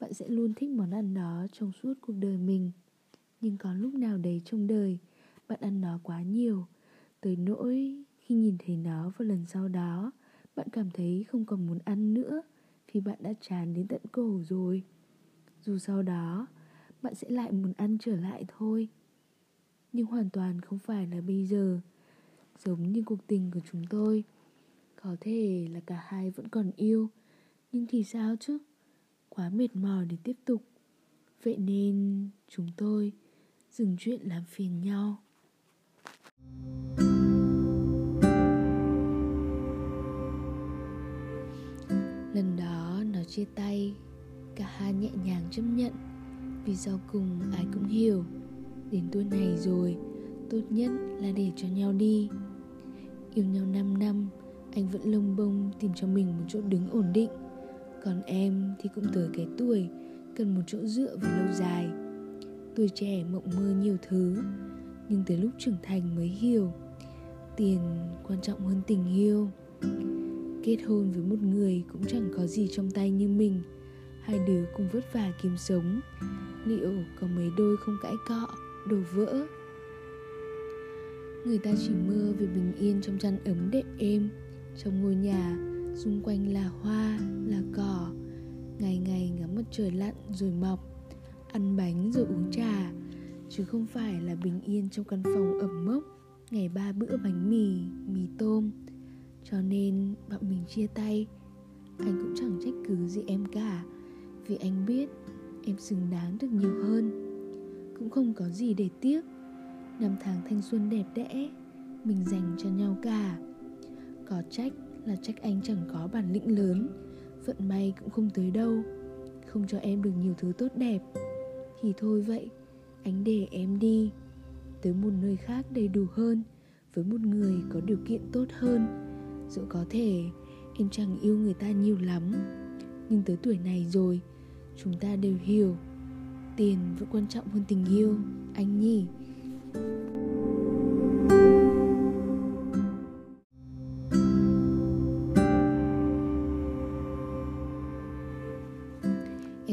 bạn sẽ luôn thích món ăn đó trong suốt cuộc đời mình nhưng có lúc nào đấy trong đời, bạn ăn nó quá nhiều, tới nỗi khi nhìn thấy nó vào lần sau đó, bạn cảm thấy không còn muốn ăn nữa vì bạn đã chán đến tận cổ rồi. Dù sau đó, bạn sẽ lại muốn ăn trở lại thôi. Nhưng hoàn toàn không phải là bây giờ. Giống như cuộc tình của chúng tôi, có thể là cả hai vẫn còn yêu, Nhưng thì sao chứ? Quá mệt mỏi để tiếp tục. Vậy nên chúng tôi dừng chuyện làm phiền nhau. Lần đó, nó chia tay. Cả hai nhẹ nhàng chấp nhận. Vì sau cùng, ai cũng hiểu. Đến tuổi này rồi, Tốt nhất là để cho nhau đi. Yêu nhau 5 năm, anh vẫn lông bông tìm cho mình một chỗ đứng ổn định. Còn em thì cũng tới cái tuổi cần một chỗ dựa về lâu dài tuổi trẻ mộng mơ nhiều thứ. Nhưng tới lúc trưởng thành mới hiểu, tiền quan trọng hơn tình yêu. Kết hôn với một người cũng chẳng có gì trong tay như mình. Hai đứa cùng vất vả kiếm sống. Liệu có mấy đôi không cãi cọ, đổ vỡ? Người ta chỉ mơ về bình yên trong chăn ấm đệm êm. Trong ngôi nhà, xung quanh là hoa, là cỏ. Ngày ngày ngắm mặt trời lặn rồi mọc ăn bánh rồi uống trà, chứ không phải là bình yên trong căn phòng ẩm mốc, ngày ba bữa bánh mì mì tôm. Cho nên bọn mình chia tay. Anh cũng chẳng trách cứ gì em cả, vì anh biết em xứng đáng được nhiều hơn. Cũng không có gì để tiếc. Năm tháng thanh xuân đẹp đẽ, mình dành cho nhau cả. Có trách là trách anh chẳng có bản lĩnh lớn, Vận may cũng không tới đâu. Không cho em được nhiều thứ tốt đẹp. Thì thôi vậy, anh để em đi tới một nơi khác đầy đủ hơn, với một người có điều kiện tốt hơn. Dẫu có thể, em chẳng yêu người ta nhiều lắm, nhưng tới tuổi này rồi, chúng ta đều hiểu, tiền vẫn quan trọng hơn tình yêu, anh nhỉ?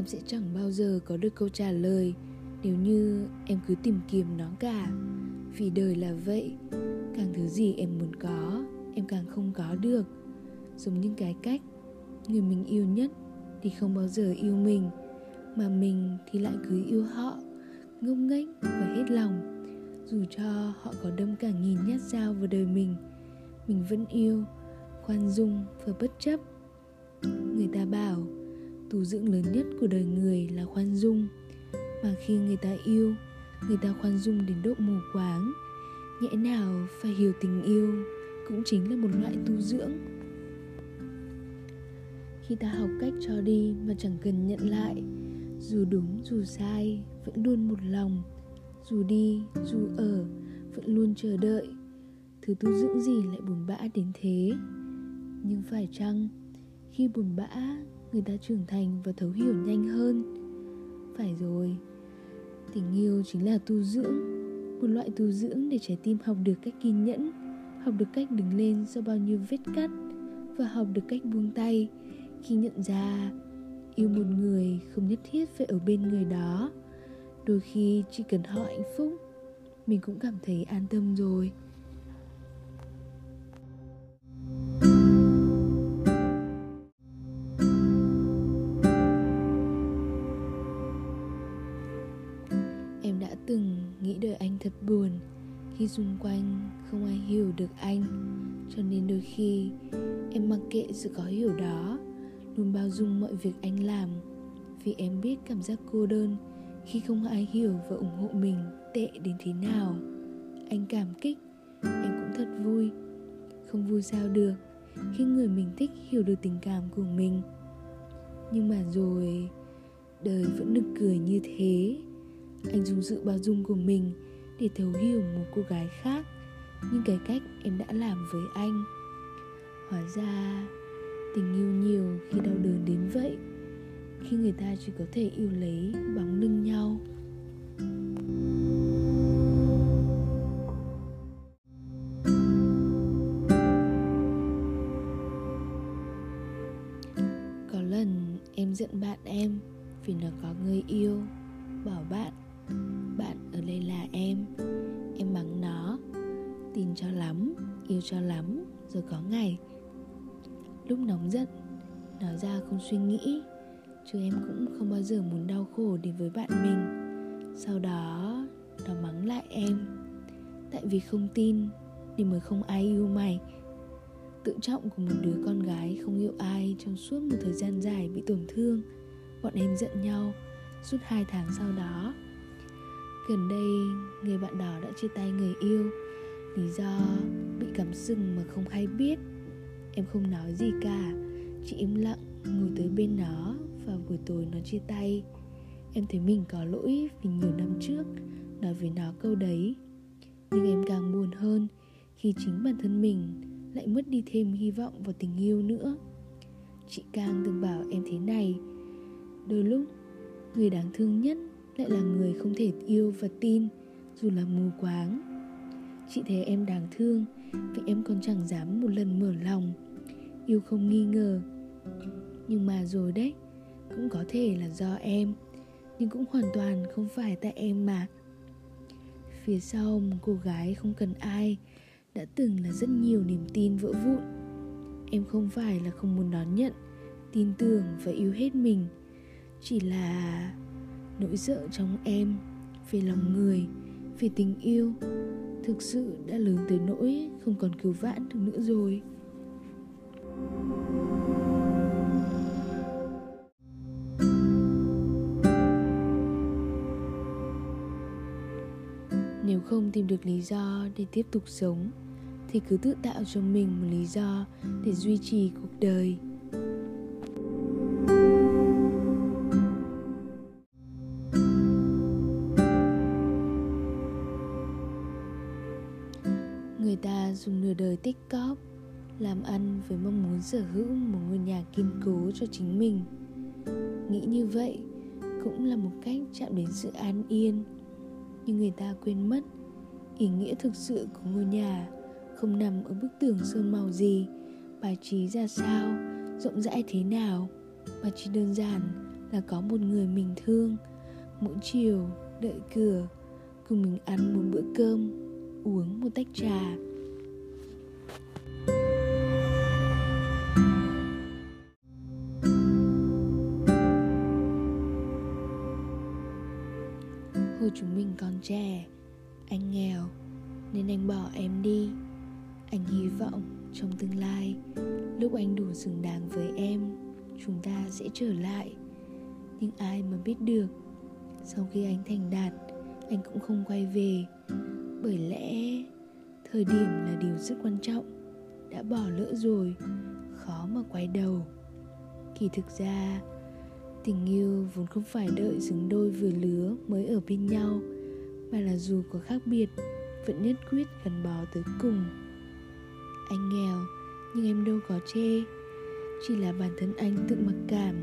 Em sẽ chẳng bao giờ có được câu trả lời. Nếu như em cứ tìm kiếm nó cả, vì đời là vậy, càng thứ gì em muốn có, em càng không có được. Giống như cái cách, người mình yêu nhất thì không bao giờ yêu mình, mà mình thì lại cứ yêu họ, ngông nghếch và hết lòng. Dù cho họ có đâm cả nghìn nhát dao vào đời mình mình vẫn yêu, khoan dung và bất chấp. Người ta bảo tu dưỡng lớn nhất của đời người là khoan dung. Mà khi người ta yêu, người ta khoan dung đến độ mù quáng, nhẽ nào phải hiểu tình yêu cũng chính là một loại tu dưỡng? Khi ta học cách cho đi mà chẳng cần nhận lại, dù đúng, dù sai, vẫn luôn một lòng. Dù đi, dù ở, vẫn luôn chờ đợi. Thứ tu dưỡng gì lại buồn bã đến thế? Nhưng phải chăng khi buồn bã người ta trưởng thành và thấu hiểu nhanh hơn. Phải rồi, tình yêu chính là tu dưỡng, một loại tu dưỡng để trái tim học được cách kiên nhẫn, học được cách đứng lên sau bao nhiêu vết cắt và học được cách buông tay khi nhận ra yêu một người không nhất thiết phải ở bên người đó. Đôi khi chỉ cần họ hạnh phúc, mình cũng cảm thấy an tâm rồi. Rất buồn khi xung quanh không ai hiểu được anh. Cho nên đôi khi em mặc kệ sự khó hiểu đó, luôn bao dung mọi việc anh làm. Vì em biết cảm giác cô đơn khi không ai hiểu và ủng hộ mình tệ đến thế nào. Anh cảm kích, em cũng thật vui. Không vui sao được khi người mình thích hiểu được tình cảm của mình. Nhưng mà rồi, đời vẫn nực cười như thế. Anh dùng sự bao dung của mình để thấu hiểu một cô gái khác nhưng cái cách em đã làm với anh. Hóa ra, tình yêu nhiều khi đau đớn đến vậy, khi người ta chỉ có thể yêu lấy bóng lưng nhau. Có lần em giận bạn em vì nó có người yêu, bảo bạn bạn ở đây là em. Em mắng nó, tin cho lắm, yêu cho lắm, rồi có ngày. Lúc nóng giận nói ra không suy nghĩ, chứ em cũng không bao giờ muốn đau khổ đến với bạn mình. Sau đó, nó mắng lại em, tại vì không tin nên mới không ai yêu mày. Tự trọng của một đứa con gái không yêu ai trong suốt một thời gian dài bị tổn thương, bọn em giận nhau. Suốt hai tháng sau đó gần đây người bạn đó đã chia tay người yêu. Lý do bị cắm sừng mà không hay biết. Em không nói gì cả, chỉ im lặng ngồi tới bên nó và buổi tối nó chia tay. Em thấy mình có lỗi vì nhiều năm trước, nói với nó câu đấy. Nhưng em càng buồn hơn khi chính bản thân mình lại mất đi thêm hy vọng vào tình yêu nữa. Chị càng từng bảo em thế này, đôi lúc người đáng thương nhất lại là người không thể yêu và tin, dù là mù quáng. Chị thấy em đáng thương, vì em còn chẳng dám một lần mở lòng. Yêu không nghi ngờ. Nhưng mà rồi đấy, cũng có thể là do em, nhưng cũng hoàn toàn không phải tại em mà. Phía sau một cô gái không cần ai, đã từng là rất nhiều niềm tin vỡ vụn. Em không phải là không muốn đón nhận, tin tưởng và yêu hết mình. Chỉ là nỗi sợ trong em về lòng người về tình yêu, thực sự đã lớn tới nỗi không còn cứu vãn được nữa rồi. Nếu không tìm được lý do để tiếp tục sống, thì cứ tự tạo cho mình một lý do để duy trì cuộc đời. Dùng nửa đời tích cóp, làm ăn với mong muốn sở hữu một ngôi nhà kiên cố cho chính mình. Nghĩ như vậy cũng là một cách chạm đến sự an yên. Nhưng người ta quên mất, ý nghĩa thực sự của ngôi nhà không nằm ở bức tường sơn màu gì, bài trí ra sao, rộng rãi thế nào, mà chỉ đơn giản là có một người mình thương, mỗi chiều đợi cửa, cùng mình ăn một bữa cơm, uống một tách trà. Chúng mình còn trẻ. Anh nghèo, nên anh bỏ em đi. Anh hy vọng trong tương lai, lúc anh đủ xứng đáng với em, chúng ta sẽ trở lại. Nhưng ai mà biết được, sau khi anh thành đạt, anh cũng không quay về. Bởi lẽ, thời điểm là điều rất quan trọng. Đã bỏ lỡ rồi, khó mà quay đầu. Kỳ thực ra tình yêu vốn không phải đợi xứng đôi vừa lứa mới ở bên nhau, mà là dù có khác biệt, vẫn nhất quyết gắn bó tới cùng. Anh nghèo, nhưng em đâu có chê. Chỉ là bản thân anh tự mặc cảm.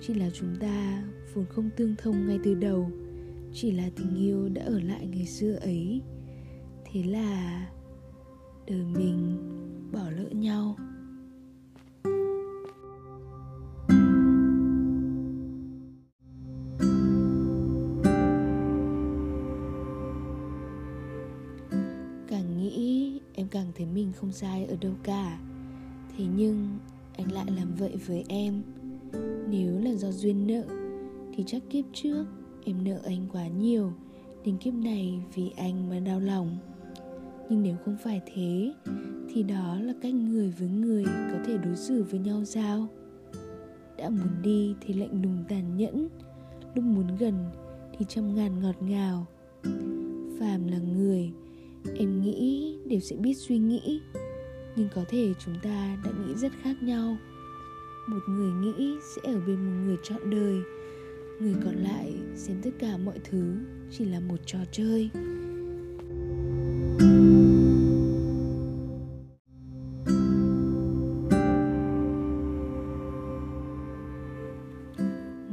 Chỉ là chúng ta vốn không tương thông ngay từ đầu. Chỉ là tình yêu đã ở lại ngày xưa ấy. Thế là đời mình bỏ lỡ nhau. Cảm càng thấy mình không sai ở đâu cả. Thế nhưng, anh lại làm vậy với em. Nếu là do duyên nợ, thì chắc kiếp trước em nợ anh quá nhiều, nên kiếp này vì anh mà đau lòng. Nhưng nếu không phải thế, thì đó là cách người với người có thể đối xử với nhau sao? Đã muốn đi thì lạnh lùng tàn nhẫn, lúc muốn gần thì trăm ngàn ngọt ngào. Phàm là người em nghĩ đều sẽ biết suy nghĩ, nhưng có thể chúng ta đã nghĩ rất khác nhau. Một người nghĩ sẽ ở bên một người trọn đời, người còn lại xem tất cả mọi thứ chỉ là một trò chơi.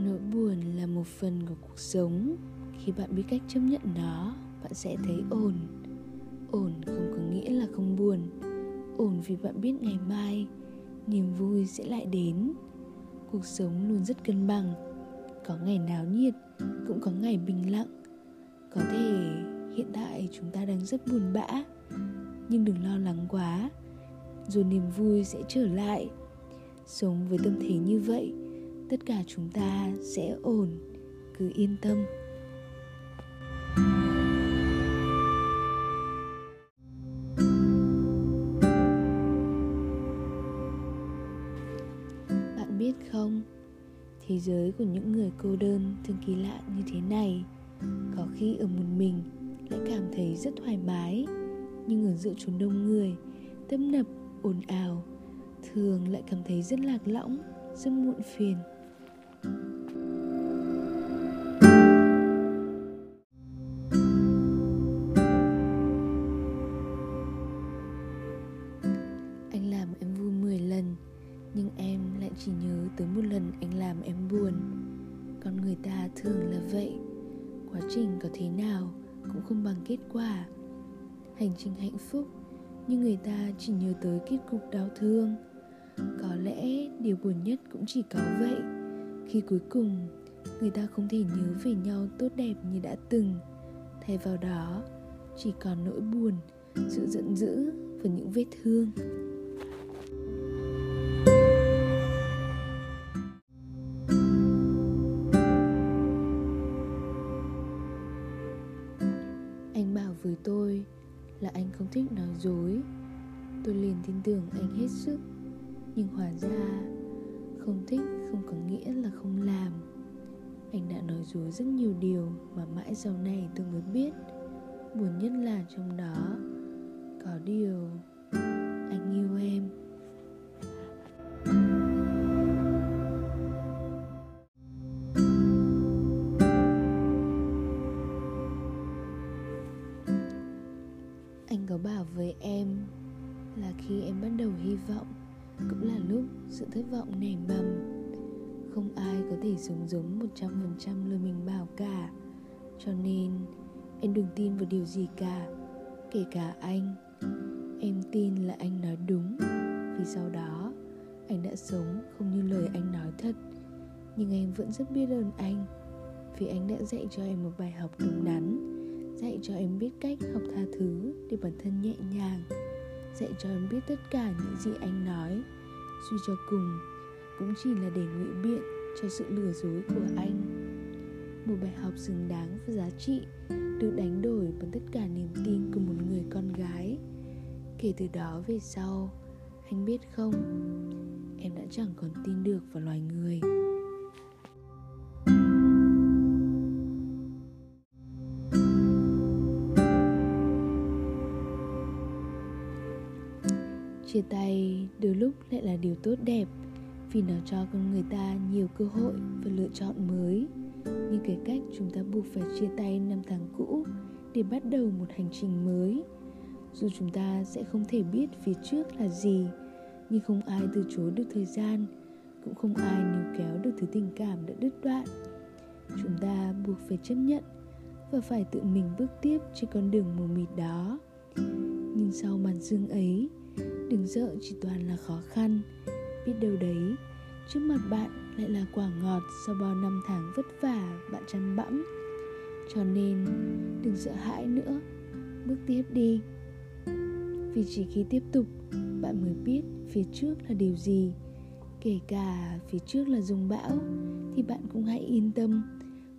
Nỗi buồn là một phần của cuộc sống. Khi bạn biết cách chấp nhận nó, bạn sẽ thấy ổn ổn không có nghĩa là không buồn. Ổn vì bạn biết ngày mai niềm vui sẽ lại đến. Cuộc sống luôn rất cân bằng. Có ngày náo nhiệt, cũng có ngày bình lặng. Có thể hiện tại chúng ta đang rất buồn bã, nhưng đừng lo lắng quá rồi niềm vui sẽ trở lại. Sống với tâm thế như vậy, tất cả chúng ta sẽ ổn, cứ yên tâm. Biết không? Thế giới của những người cô đơn thường kỳ lạ như thế này, có khi ở một mình lại cảm thấy rất thoải mái. Nhưng ở giữa chốn đông người, tấp nập, ồn ào, thường lại cảm thấy rất lạc lõng, rất muộn phiền. Ta thường là vậy. Quá trình có thế nào cũng không bằng kết quả. Hành trình hạnh phúc, nhưng người ta chỉ nhớ tới kết cục đau thương. Có lẽ điều buồn nhất cũng chỉ có vậy. Khi cuối cùng, người ta không thể nhớ về nhau tốt đẹp như đã từng. Thay vào đó, chỉ còn nỗi buồn, sự giận dữ và những vết thương. Dối. Tôi liền tin tưởng anh hết sức. Nhưng hóa ra, không thích, không có nghĩa là không làm. Anh đã nói dối rất nhiều điều mà mãi sau này tôi mới biết. Buồn nhất là trong đó, có điều anh yêu em. em ai sống giống một trăm phần trăm lời mình bảo cả. Cho nên, em đừng tin vào điều gì cả, kể cả anh. Em tin là anh nói đúng, vì sau đó, anh đã sống không như lời anh nói thật. Nhưng em vẫn rất biết ơn anh, vì anh đã dạy cho em một bài học đúng đắn, dạy cho em biết cách học tha thứ để bản thân nhẹ nhàng, dạy cho em biết tất cả những gì anh nói. Suy cho cùng, cũng chỉ là để ngụy biện cho sự lừa dối của anh. Một bài học xứng đáng và giá trị, được đánh đổi bằng tất cả niềm tin của một người con gái. Kể từ đó về sau, anh biết không? Em đã chẳng còn tin được vào loài người. Chia tay đôi lúc lại là điều tốt đẹp vì nó cho con người ta nhiều cơ hội và lựa chọn mới. Như cái cách chúng ta buộc phải chia tay năm tháng cũ để bắt đầu một hành trình mới. Dù chúng ta sẽ không thể biết phía trước là gì, nhưng không ai từ chối được thời gian, cũng không ai níu kéo được thứ tình cảm đã đứt đoạn. Chúng ta buộc phải chấp nhận và phải tự mình bước tiếp trên con đường mù mịt đó. Nhưng sau màn dương ấy, đừng sợ chỉ toàn là khó khăn biết đâu đấy, trước mặt bạn lại là quả ngọt sau bao năm tháng vất vả bạn chăm bẵm. Cho nên, đừng sợ hãi nữa. Bước tiếp đi. Vì chỉ khi tiếp tục, bạn mới biết phía trước là điều gì. Kể cả phía trước là rông bão, thì bạn cũng hãy yên tâm.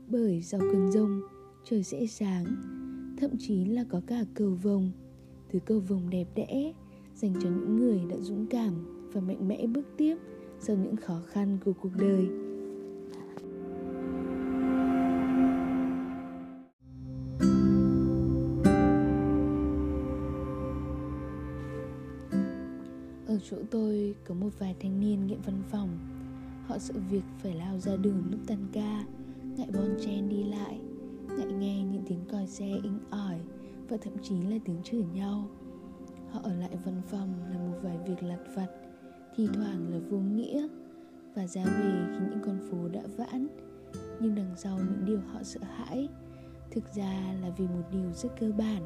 Bởi sau cơn rông, trời sẽ sáng, thậm chí là có cả cầu vồng. Thứ cầu vồng đẹp đẽ dành cho những người đã dũng cảm và mạnh mẽ bước tiếp sau những khó khăn của cuộc đời. Ở chỗ tôi có một vài thanh niên nghiện văn phòng. Họ sợ việc phải lao ra đường lúc tan ca, ngại bon chen đi lại, ngại nghe những tiếng còi xe inh ỏi và thậm chí là tiếng chửi nhau. Họ ở lại văn phòng làm một vài việc lặt vặt thi thoảng là vô nghĩa và ra về khi những con phố đã vãn, nhưng đằng sau những điều họ sợ hãi, thực ra là vì một điều rất cơ bản,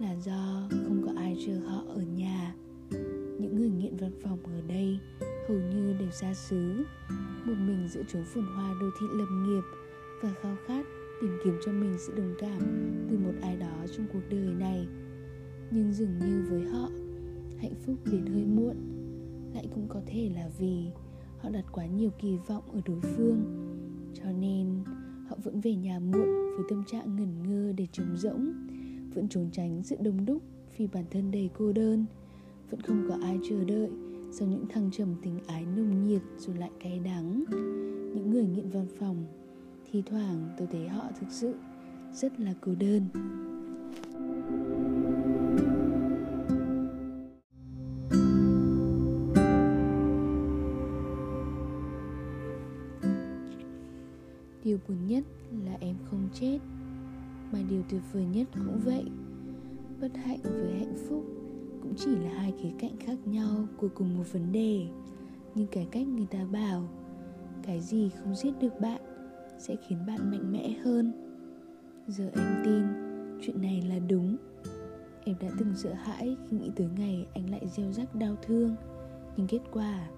là do không có ai chờ họ ở nhà. Những người nghiện văn phòng ở đây hầu như đều xa xứ, một mình giữa chốn phồn hoa đô thị lập nghiệp và khao khát tìm kiếm cho mình sự đồng cảm từ một ai đó trong cuộc đời này. Nhưng dường như với họ, hạnh phúc đến hơi muộn lại cũng có thể là vì họ đặt quá nhiều kỳ vọng ở đối phương. Cho nên, họ vẫn về nhà muộn với tâm trạng ngẩn ngơ để trống rỗng, vẫn trốn tránh sự đông đúc vì bản thân đầy cô đơn. Vẫn không có ai chờ đợi sau những thăng trầm tình ái nồng nhiệt rồi lại cay đắng. Những người nghiện văn phòng, thi thoảng tôi thấy họ thực sự rất là cô đơn. Điều buồn nhất là em không chết. Mà điều tuyệt vời nhất cũng vậy. Bất hạnh với hạnh phúc cũng chỉ là hai khía cạnh khác nhau của cùng một vấn đề. Nhưng cái cách người ta bảo, cái gì không giết được bạn sẽ khiến bạn mạnh mẽ hơn. Giờ em tin chuyện này là đúng. Em đã từng sợ hãi khi nghĩ tới ngày anh lại gieo rắc đau thương. Nhưng kết quả,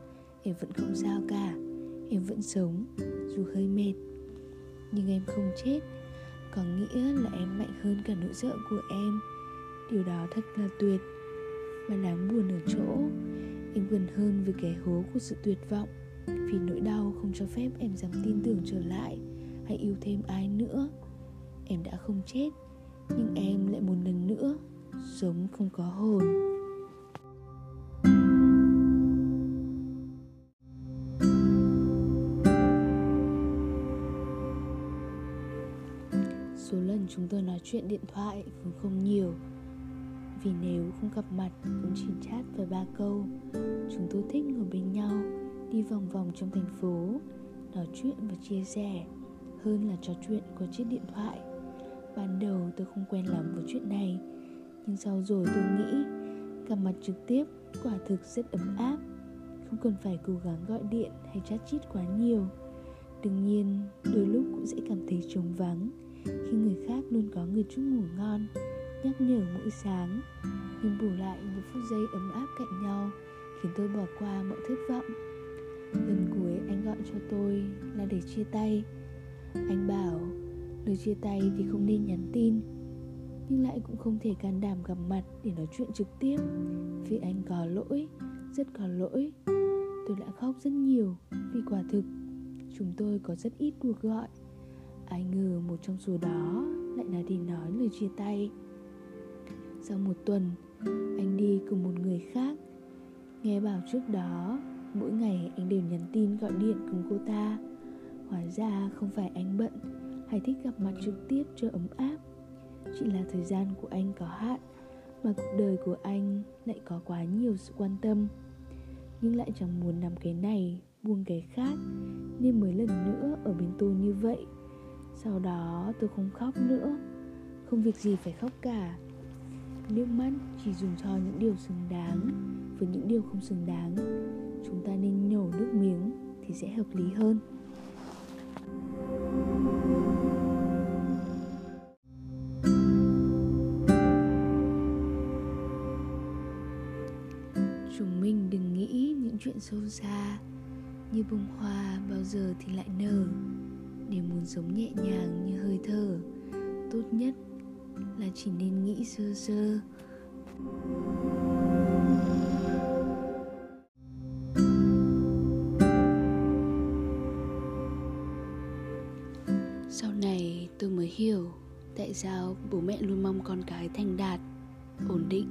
em vẫn không sao cả. Em vẫn sống, dù hơi mệt nhưng em không chết. Có nghĩa là em mạnh hơn cả nỗi sợ của em. Điều đó thật là tuyệt. Mà đáng buồn ở chỗ, em gần hơn với cái hố của sự tuyệt vọng. Vì nỗi đau không cho phép em dám tin tưởng trở lại hay yêu thêm ai nữa. Em đã không chết, nhưng em lại một lần nữa sống không có hồn. Chúng tôi nói chuyện điện thoại cũng không nhiều. Vì nếu không gặp mặt cũng chỉ chat vài ba câu. Chúng tôi thích ngồi bên nhau, đi vòng vòng trong thành phố, nói chuyện và chia sẻ, hơn là trò chuyện qua chiếc điện thoại. Ban đầu tôi không quen lắm với chuyện này, nhưng sau rồi tôi nghĩ gặp mặt trực tiếp quả thực rất ấm áp. Không cần phải cố gắng gọi điện hay chat chít quá nhiều. Đương nhiên, đôi lúc cũng sẽ cảm thấy trống vắng khi người khác luôn có người chúc ngủ ngon, nhắc nhở mỗi sáng. Nhưng bù lại một phút giây ấm áp cạnh nhau khiến tôi bỏ qua mọi thất vọng. Lần cuối anh gọi cho tôi là để chia tay. Anh bảo, lời chia tay thì không nên nhắn tin, nhưng lại cũng không thể can đảm gặp mặt để nói chuyện trực tiếp. Vì anh có lỗi, rất có lỗi. Tôi đã khóc rất nhiều vì quả thực. Chúng tôi có rất ít cuộc gọi ai ngờ một trong số đó lại là đi nói lời chia tay. Sau một tuần, anh đi cùng một người khác. Nghe bảo trước đó, mỗi ngày anh đều nhắn tin gọi điện cùng cô ta. Hóa ra không phải anh bận hay thích gặp mặt trực tiếp cho ấm áp. Chỉ là thời gian của anh có hạn, mà cuộc đời của anh lại có quá nhiều sự quan tâm. Nhưng lại chẳng muốn nắm cái này, buông cái khác, nên mới lần nữa ở bên tôi như vậy sau đó tôi không khóc nữa. Không việc gì phải khóc cả. Nước mắt chỉ dùng cho những điều xứng đáng. Với những điều không xứng đáng, chúng ta nên nhổ nước miếng thì sẽ hợp lý hơn. Chúng mình đừng nghĩ những chuyện sâu xa. Như bông hoa bao giờ thì lại nở để muốn sống nhẹ nhàng như hơi thở. Tốt nhất là chỉ nên nghĩ sơ sơ. Sau này tôi mới hiểu tại sao bố mẹ luôn mong con cái thành đạt, ổn định.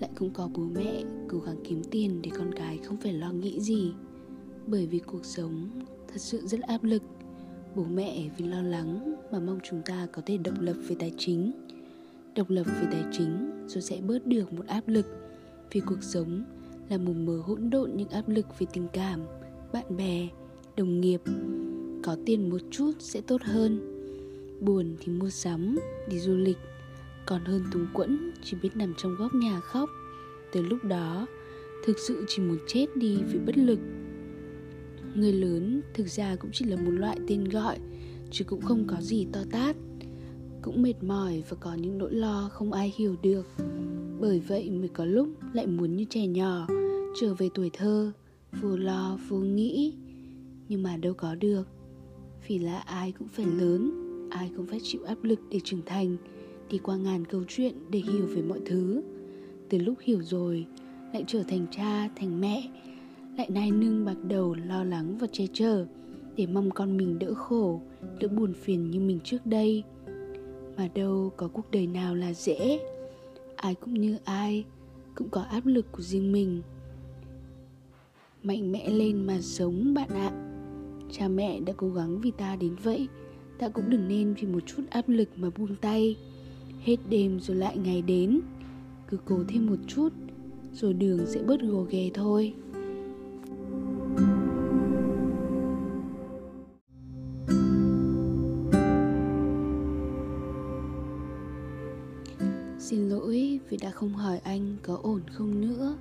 Lại cũng có bố mẹ cố gắng kiếm tiền để con cái không phải lo nghĩ gì. Bởi vì cuộc sống thật sự rất áp lực bố mẹ vì lo lắng mà mong chúng ta có thể độc lập về tài chính. Độc lập về tài chính rồi sẽ bớt được một áp lực, vì cuộc sống là một mớ hỗn độn những áp lực về tình cảm, bạn bè, đồng nghiệp. Có tiền một chút sẽ tốt hơn. Buồn thì mua sắm, đi du lịch. Còn hơn túng quẫn, chỉ biết nằm trong góc nhà khóc. Từ lúc đó, thực sự chỉ muốn chết đi vì bất lực người lớn thực ra cũng chỉ là một loại tên gọi, chứ cũng không có gì to tát. Cũng mệt mỏi và có những nỗi lo không ai hiểu được. Bởi vậy mới có lúc lại muốn như trẻ nhỏ, trở về tuổi thơ, vô lo, vô nghĩ. Nhưng mà đâu có được, vì là ai cũng phải lớn, ai cũng phải chịu áp lực để trưởng thành, đi qua ngàn câu chuyện để hiểu về mọi thứ. Từ lúc hiểu rồi, lại trở thành cha, thành mẹ lại nai nương bạc đầu lo lắng và che chở, để mong con mình đỡ khổ, đỡ buồn phiền như mình trước đây. Mà đâu có cuộc đời nào là dễ. Ai cũng như ai, cũng có áp lực của riêng mình. Mạnh mẽ lên mà sống bạn ạ. Cha mẹ đã cố gắng vì ta đến vậy, ta cũng đừng nên vì một chút áp lực mà buông tay. Hết đêm rồi lại ngày đến, cứ cố thêm một chút, rồi đường sẽ bớt gồ ghề thôi. Xin lỗi vì đã không hỏi anh có ổn không nữa.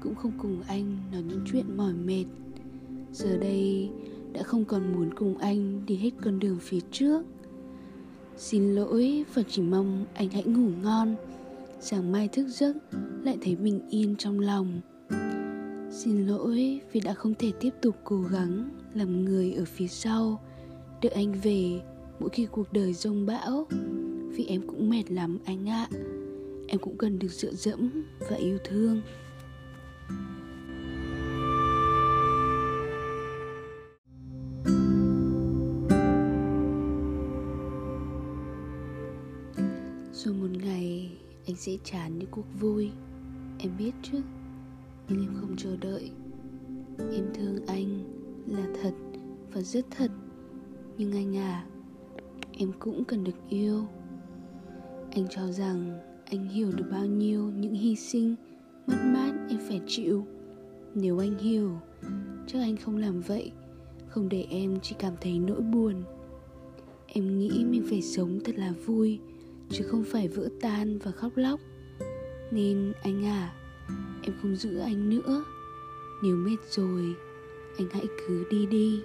Cũng không cùng anh nói những chuyện mỏi mệt. Giờ đây đã không còn muốn cùng anh đi hết con đường phía trước. Xin lỗi và chỉ mong anh hãy ngủ ngon. Sáng mai thức giấc lại thấy bình yên trong lòng. Xin lỗi vì đã không thể tiếp tục cố gắng làm người ở phía sau, Đợi anh về mỗi khi cuộc đời rông bão. Vì em cũng mệt lắm anh ạ. Em cũng cần được dựa dẫm và yêu thương. Rồi một ngày, anh sẽ chán những cuộc vui. Em biết chứ, Nhưng em không chờ đợi. Em thương anh là thật và rất thật. Nhưng anh à Em cũng cần được yêu. Anh cho rằng anh hiểu được bao nhiêu những hy sinh mất mát em phải chịu. Nếu anh hiểu, chắc anh không làm vậy, không để em chỉ cảm thấy nỗi buồn. Em nghĩ mình phải sống thật là vui, chứ không phải vỡ tan và khóc lóc. Nên anh à em không giữ anh nữa. Nếu mệt rồi, anh hãy cứ đi đi.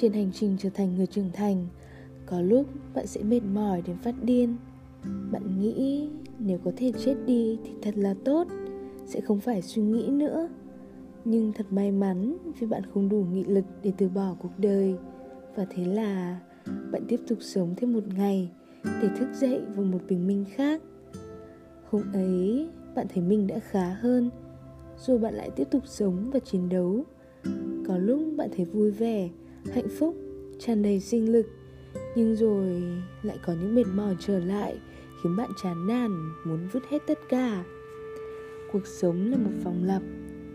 Trên hành trình trở thành người trưởng thành, có lúc bạn sẽ mệt mỏi đến phát điên. Bạn nghĩ nếu có thể chết đi thì thật là tốt, sẽ không phải suy nghĩ nữa. Nhưng thật may mắn vì bạn không đủ nghị lực để từ bỏ cuộc đời. Và thế là bạn tiếp tục sống thêm một ngày để thức dậy vào một bình minh khác. Hôm ấy, bạn thấy mình đã khá hơn, rồi bạn lại tiếp tục sống và chiến đấu. Có lúc bạn thấy vui vẻ hạnh phúc, tràn đầy sinh lực. Nhưng rồi lại có những mệt mỏi trở lại, khiến bạn chán nản, muốn vứt hết tất cả. Cuộc sống là một vòng lặp,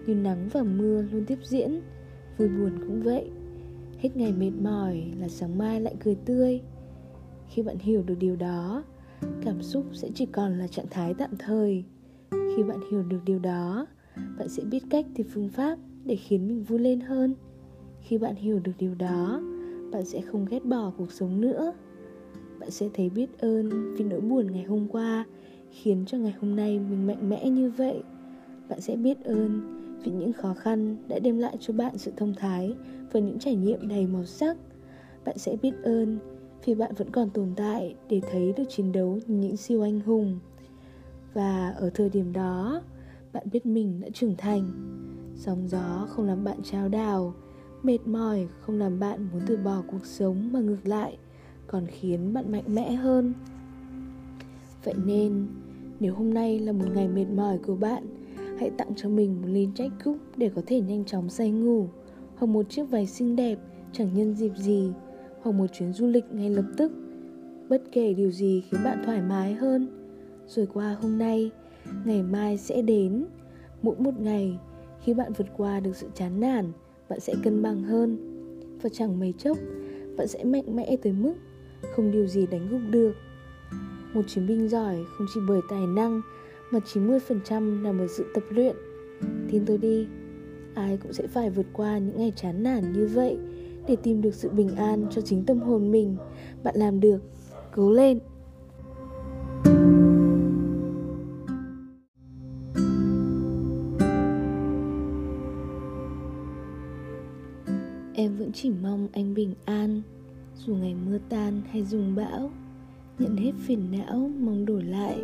như nắng và mưa luôn tiếp diễn. Vui buồn cũng vậy, hết ngày mệt mỏi là sáng mai lại cười tươi. Khi bạn hiểu được điều đó, cảm xúc sẽ chỉ còn là trạng thái tạm thời. Khi bạn hiểu được điều đó, bạn sẽ biết cách tìm phương pháp để khiến mình vui lên hơn khi bạn hiểu được điều đó, bạn sẽ không ghét bỏ cuộc sống nữa. Bạn sẽ thấy biết ơn vì nỗi buồn ngày hôm qua khiến cho ngày hôm nay mình mạnh mẽ như vậy. Bạn sẽ biết ơn vì những khó khăn đã đem lại cho bạn sự thông thái và những trải nghiệm đầy màu sắc. Bạn sẽ biết ơn vì bạn vẫn còn tồn tại để thấy được chiến đấu như những siêu anh hùng. Và ở thời điểm đó, bạn biết mình đã trưởng thành. Sóng gió không làm bạn trao đảo mệt mỏi, không làm bạn muốn từ bỏ cuộc sống mà ngược lại, còn khiến bạn mạnh mẽ hơn. Vậy nên, nếu hôm nay là một ngày mệt mỏi của bạn, hãy tặng cho mình một ly trách cúc để có thể nhanh chóng say ngủ, hoặc một chiếc váy xinh đẹp, chẳng nhân dịp gì, hoặc một chuyến du lịch ngay lập tức. Bất kể điều gì khiến bạn thoải mái hơn, rồi qua hôm nay, ngày mai sẽ đến. Mỗi một ngày khi bạn vượt qua được sự chán nản bạn sẽ cân bằng hơn. Và chẳng mấy chốc, bạn sẽ mạnh mẽ tới mức không điều gì đánh gục được. Một chiến binh giỏi không chỉ bởi tài năng, mà 90% là bởi sự tập luyện. Tin tôi đi, ai cũng sẽ phải vượt qua những ngày chán nản như vậy để tìm được sự bình an cho chính tâm hồn mình. Bạn làm được, cố lên. Chỉ mong anh bình an. Dù ngày mưa tan hay dùng bão, nhận hết phiền não, mong đổi lại.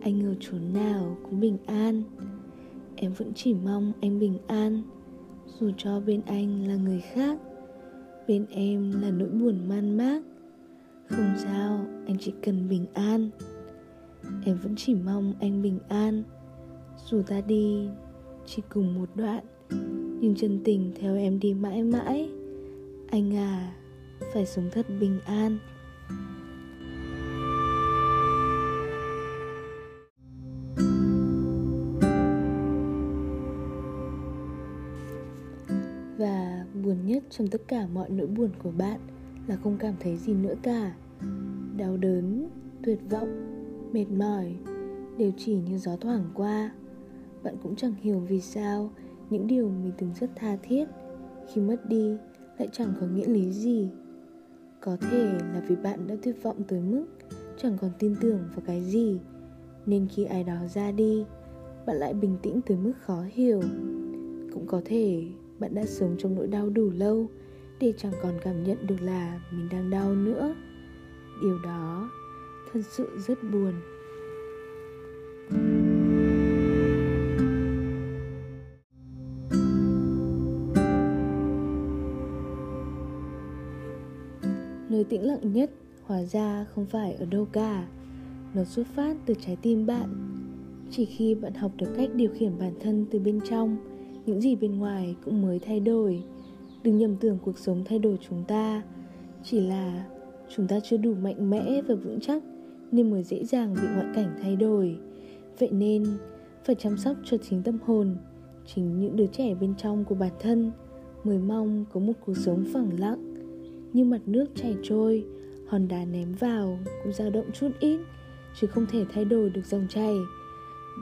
Anh ở chỗ nào cũng bình an. Em vẫn chỉ mong anh bình an. Dù cho bên anh là người khác, bên em là nỗi buồn man mác. Không sao, anh chỉ cần bình an. Em vẫn chỉ mong anh bình an. Dù ta đi chỉ cùng một đoạn, nhưng chân tình theo em đi mãi mãi anh à phải sống thật bình an. Và buồn nhất trong tất cả mọi nỗi buồn của bạn là không cảm thấy gì nữa cả. Đau đớn, tuyệt vọng, mệt mỏi đều chỉ như gió thoảng qua. Bạn cũng chẳng hiểu vì sao những điều mình từng rất tha thiết khi mất đi lại chẳng có nghĩa lý gì. Có thể là vì bạn đã tuyệt vọng tới mức chẳng còn tin tưởng vào cái gì. Nên khi ai đó ra đi, bạn lại bình tĩnh tới mức khó hiểu. Cũng có thể bạn đã sống trong nỗi đau đủ lâu để chẳng còn cảm nhận được là mình đang đau nữa. Điều đó thật sự rất buồn. Nơi tĩnh lặng nhất, hóa ra không phải ở đâu cả. Nó xuất phát từ trái tim bạn. Chỉ khi bạn học được cách điều khiển bản thân từ bên trong, những gì bên ngoài cũng mới thay đổi. Đừng nhầm tưởng cuộc sống thay đổi chúng ta. Chỉ là chúng ta chưa đủ mạnh mẽ và vững chắc nên mới dễ dàng bị ngoại cảnh thay đổi. Vậy nên, phải chăm sóc cho chính tâm hồn, chính những đứa trẻ bên trong của bản thân, mới mong có một cuộc sống phẳng lặng như mặt nước chảy trôi, hòn đá ném vào cũng dao động chút ít, chứ không thể thay đổi được dòng chảy.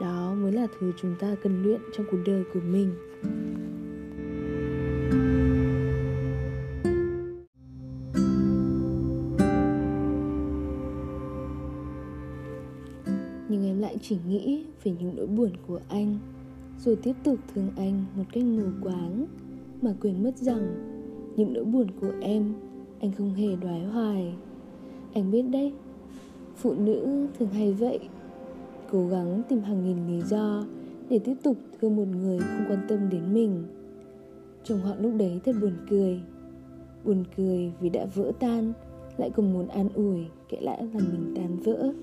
Đó mới là thứ chúng ta cần luyện trong cuộc đời của mình. Nhưng em lại chỉ nghĩ về những nỗi buồn của anh, rồi tiếp tục thương anh một cách mù quáng, mà quên mất rằng những nỗi buồn của em anh không hề đoái hoài. Anh biết đấy, phụ nữ thường hay vậy, cố gắng tìm hàng nghìn lý do để tiếp tục thương một người không quan tâm đến mình. Chồng họ lúc đấy thật buồn cười. Buồn cười vì đã vỡ tan, lại còn muốn an ủi kệ lại là mình tan vỡ.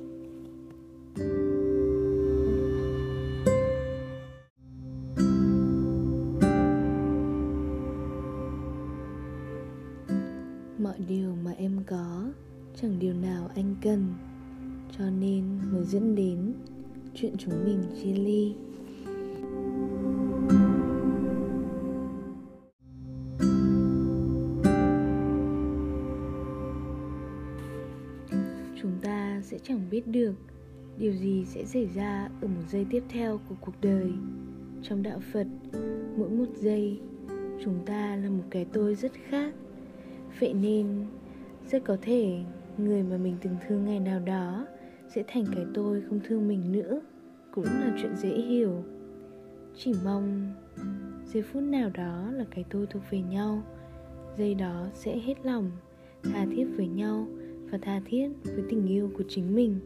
Mọi điều mà em có, chẳng điều nào anh cần. Cho nên mới dẫn đến chuyện chúng mình chia ly. Chúng ta sẽ chẳng biết được điều gì sẽ xảy ra ở một giây tiếp theo của cuộc đời. Trong đạo phật, mỗi một giây, chúng ta là một cái tôi rất khác vậy nên, rất có thể người mà mình từng thương ngày nào đó sẽ thành cái tôi không thương mình nữa, cũng là chuyện dễ hiểu. Chỉ mong giây phút nào đó là cái tôi thuộc về nhau, giây đó sẽ hết lòng tha thiết với nhau và tha thiết với tình yêu của chính mình.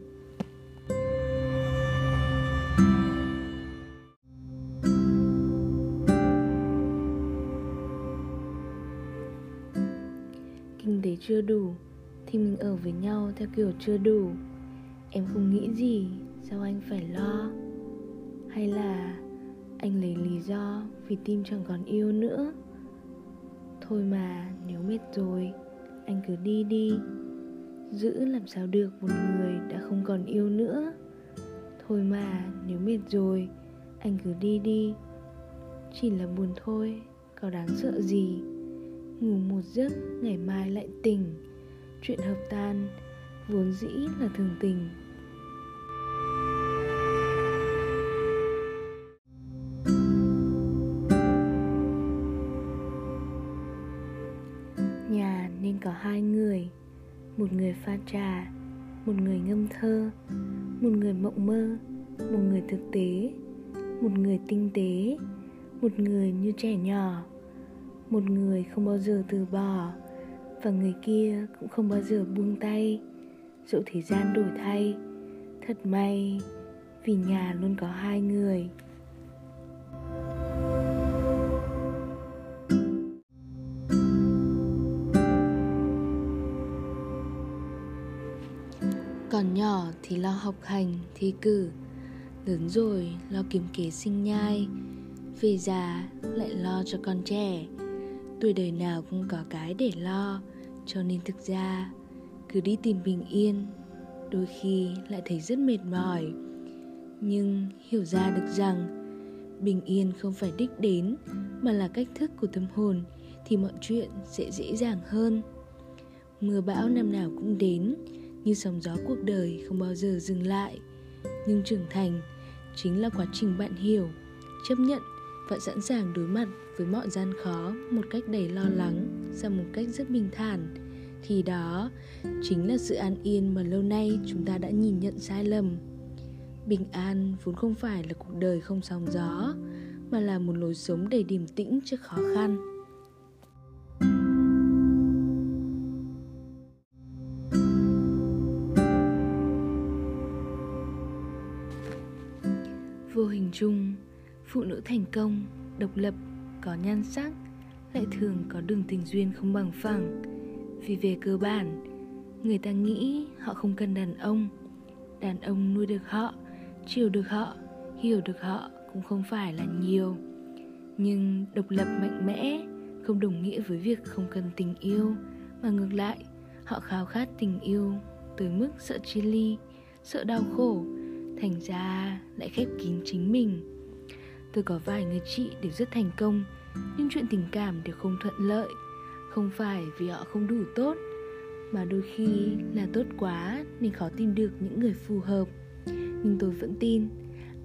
Chưa đủ thì mình ở với nhau theo kiểu chưa đủ. Em không nghĩ gì, sao anh phải lo? Hay là anh lấy lý do vì tim chẳng còn yêu nữa? Thôi mà, nếu mệt rồi, anh cứ đi đi. Giữ làm sao được một người đã không còn yêu nữa? Thôi mà, nếu mệt rồi, anh cứ đi đi. Chỉ là buồn thôi, có đáng sợ gì? Ngủ một giấc, ngày mai lại tỉnh. Chuyện hợp tan, vốn dĩ là thường tình. Nhà nên có hai người, một người pha trà, một người ngâm thơ, một người mộng mơ, một người thực tế, một người tinh tế, một người như trẻ nhỏ một người không bao giờ từ bỏ, và người kia cũng không bao giờ buông tay. Dẫu thời gian đổi thay, thật may vì nhà luôn có hai người. Còn nhỏ thì lo học hành, thi cử. Lớn rồi lo kiếm kế sinh nhai. Về già lại lo cho con trẻ tuổi đời nào cũng có cái để lo, cho nên thực ra, cứ đi tìm bình yên, đôi khi lại thấy rất mệt mỏi. Nhưng hiểu ra được rằng, bình yên không phải đích đến, mà là cách thức của tâm hồn, thì mọi chuyện sẽ dễ dàng hơn. Mưa bão năm nào cũng đến, như sóng gió cuộc đời không bao giờ dừng lại. Nhưng trưởng thành chính là quá trình bạn hiểu, chấp nhận và sẵn sàng đối mặt với mọi gian khó một cách đầy lo lắng ra một cách rất bình thản. Thì đó, chính là sự an yên mà lâu nay chúng ta đã nhìn nhận sai lầm. Bình an vốn không phải là cuộc đời không sóng gió, mà là một lối sống đầy điềm tĩnh trước khó khăn. Vô hình chung phụ nữ thành công, độc lập, có nhan sắc, lại thường có đường tình duyên không bằng phẳng. Vì về cơ bản, người ta nghĩ họ không cần đàn ông. Đàn ông nuôi được họ, chiều được họ, hiểu được họ cũng không phải là nhiều. Nhưng độc lập mạnh mẽ, không đồng nghĩa với việc không cần tình yêu, mà ngược lại, họ khao khát tình yêu tới mức sợ chia ly, sợ đau khổ, thành ra lại khép kín chính mình tôi có vài người chị đều rất thành công, nhưng chuyện tình cảm đều không thuận lợi. Không phải vì họ không đủ tốt, mà đôi khi là tốt quá nên khó tìm được những người phù hợp. Nhưng tôi vẫn tin,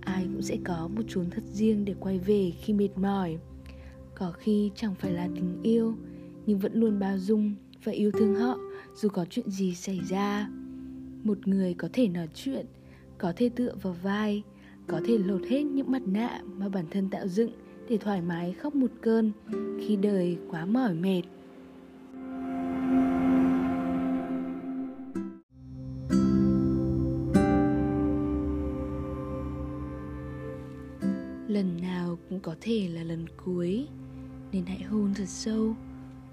ai cũng sẽ có một chốn thật riêng để quay về khi mệt mỏi. Có khi chẳng phải là tình yêu, nhưng vẫn luôn bao dung và yêu thương họ dù có chuyện gì xảy ra. Một người có thể nói chuyện, có thể tựa vào vai có thể lột hết những mặt nạ mà bản thân tạo dựng để thoải mái khóc một cơn khi đời quá mỏi mệt. Lần nào cũng có thể là lần cuối, nên hãy hôn thật sâu,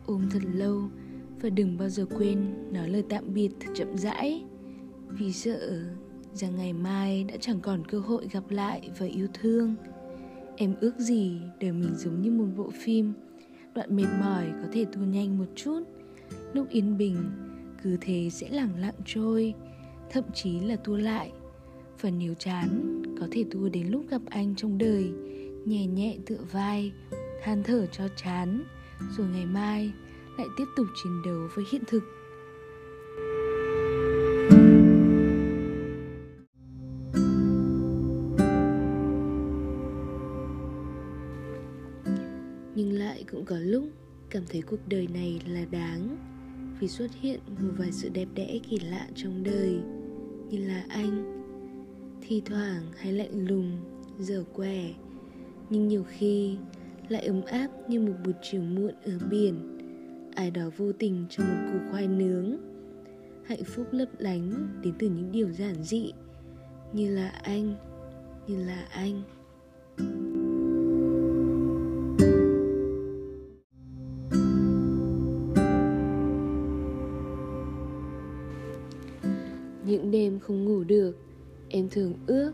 ôm thật lâu và đừng bao giờ quên nói lời tạm biệt thật chậm rãi. Vì sợ rằng ngày mai đã chẳng còn cơ hội gặp lại và yêu thương. Em ước gì đời mình giống như một bộ phim. Đoạn mệt mỏi có thể tua nhanh một chút. Lúc yên bình, cứ thế sẽ lẳng lặng trôi, thậm chí là tua lại. Và nếu chán, có thể tua đến lúc gặp anh trong đời, nhẹ nhẹ tựa vai, than thở cho chán, rồi ngày mai lại tiếp tục chiến đấu với hiện thực. Lại cũng có lúc cảm thấy cuộc đời này là đáng vì xuất hiện một vài sự đẹp đẽ kỳ lạ trong đời, như là anh thi thoảng hay lạnh lùng, dở quẻ nhưng nhiều khi lại ấm áp như một buổi chiều muộn ở biển, ai đó vô tình cho một củ khoai nướng, hạnh phúc lấp lánh đến từ những điều giản dị, như là anh, như là anh. Những đêm không ngủ được. Em thường ước,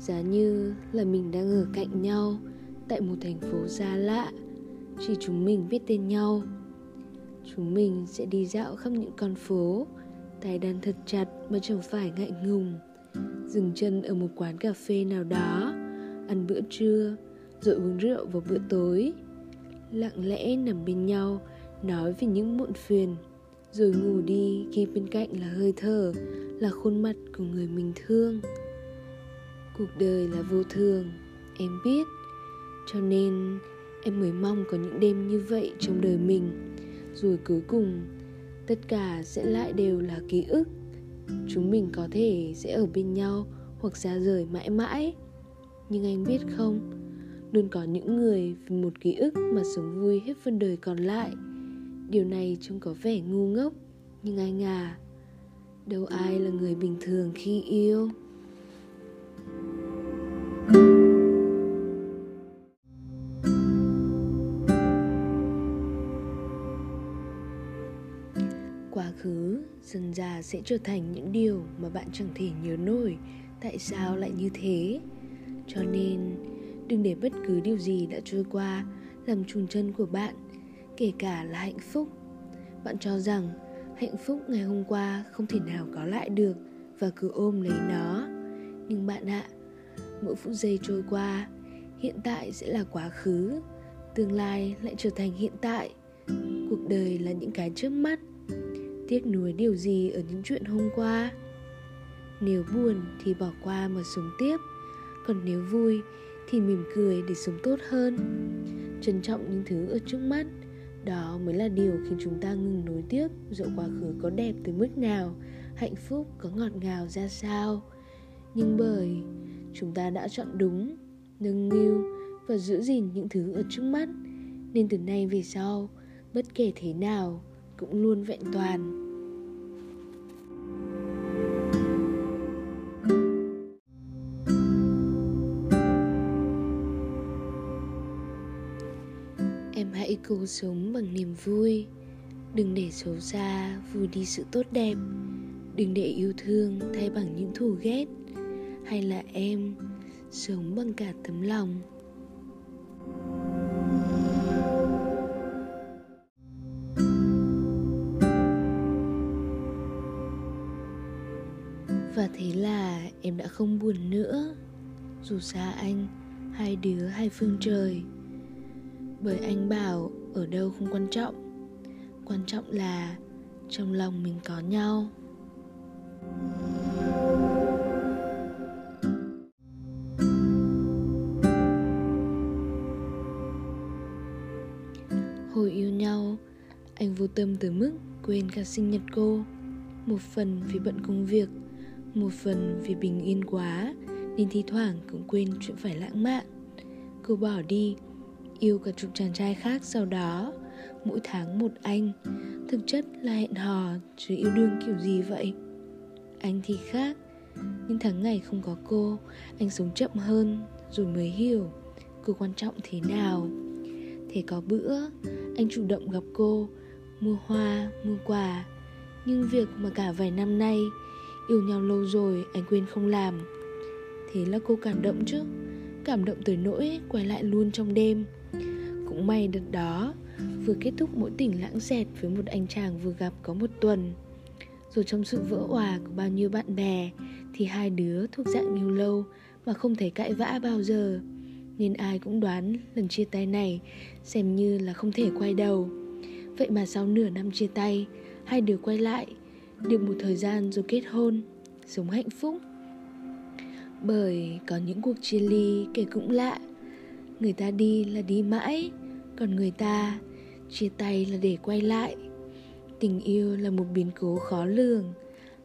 giá như là mình đang ở cạnh nhau tại một thành phố xa lạ. Chỉ chúng mình biết tên nhau. Chúng mình sẽ đi dạo khắp những con phố, tay đan thật chặt mà chẳng phải ngại ngùng. Dừng chân ở một quán cà phê nào đó, ăn bữa trưa, rồi uống rượu vào bữa tối. Lặng lẽ nằm bên nhau, nói về những muộn phiền rồi ngủ đi khi bên cạnh là hơi thở, là khuôn mặt của người mình thương. Cuộc đời là vô thường, em biết. Cho nên em mới mong có những đêm như vậy trong đời mình. Rồi cuối cùng, tất cả sẽ lại đều là ký ức. Chúng mình có thể sẽ ở bên nhau hoặc xa rời mãi mãi. Nhưng anh biết không? Luôn có những người vì một ký ức mà sống vui hết phần đời còn lại điều này trông có vẻ ngu ngốc, nhưng anh à đâu ai là người bình thường khi yêu. Quá khứ dần già sẽ trở thành những điều mà bạn chẳng thể nhớ nổi. Tại sao lại như thế? Cho nên, đừng để bất cứ điều gì đã trôi qua làm trùn chân của bạn kể cả là hạnh phúc. Bạn cho rằng hạnh phúc ngày hôm qua không thể nào có lại được và cứ ôm lấy nó. Nhưng bạn ạ, mỗi phút giây trôi qua, hiện tại sẽ là quá khứ, tương lai lại trở thành hiện tại. Cuộc đời là những cái trước mắt, tiếc nuối điều gì ở những chuyện hôm qua? Nếu buồn thì bỏ qua mà sống tiếp, còn nếu vui thì mỉm cười để sống tốt hơn. Trân trọng những thứ ở trước mắt đó mới là điều khiến chúng ta ngừng nối tiếc dẫu quá khứ có đẹp tới mức nào, hạnh phúc có ngọt ngào ra sao. Nhưng bởi chúng ta đã chọn đúng, nâng niu và giữ gìn những thứ ở trước mắt, nên từ nay về sau, bất kể thế nào, cũng luôn vẹn toàn. Cứu cố sống bằng niềm vui. Đừng để xấu xa vùi đi sự tốt đẹp. Đừng để yêu thương thay bằng những thù ghét. Hay là em sống bằng cả tấm lòng? Và thế là em đã không buồn nữa. Dù xa anh, hai đứa hai phương trời bởi anh bảo, ở đâu không quan trọng. Quan trọng là trong lòng mình có nhau. Hồi yêu nhau, anh vô tâm tới mức quên cả sinh nhật cô. Một phần vì bận công việc, một phần vì bình yên quá, nên thi thoảng cũng quên chuyện phải lãng mạn. Cô bỏ đi yêu cả chục chàng trai khác sau đó. Mỗi tháng một anh. Thực chất là hẹn hò, chứ yêu đương kiểu gì vậy? Anh thì khác. Nhưng tháng ngày không có cô, anh sống chậm hơn, rồi mới hiểu cô quan trọng thế nào. Thế có bữa, anh chủ động gặp cô, mua hoa, mua quà. Nhưng việc mà cả vài năm nay yêu nhau lâu rồi, anh quên không làm. Thế là cô cảm động chứ. Cảm động tới nỗi quay lại luôn trong đêm cũng may đợt đó. Vừa kết thúc mỗi tình lãng dẹt với một anh chàng vừa gặp có một tuần. Rồi trong sự vỡ hòa của bao nhiêu bạn bè, thì hai đứa thuộc dạng yêu lâu mà không thể cãi vã bao giờ. Nên ai cũng đoán lần chia tay này xem như là không thể quay đầu. Vậy mà sau nửa năm chia tay, hai đứa quay lại, được một thời gian rồi kết hôn, sống hạnh phúc. Bởi có những cuộc chia ly kể cũng lạ người ta đi là đi mãi, còn người ta chia tay là để quay lại. Tình yêu là một biến cố khó lường.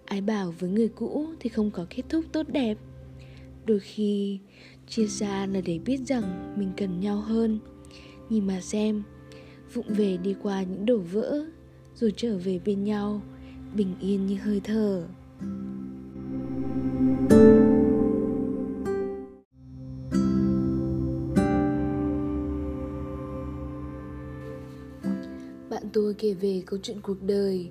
Ai bảo với người cũ thì không có kết thúc tốt đẹp. Đôi khi, chia xa là để biết rằng mình cần nhau hơn. Nhìn mà xem, vụng về đi qua những đổ vỡ, rồi trở về bên nhau, bình yên như hơi thở. bạn tôi kể về câu chuyện cuộc đời.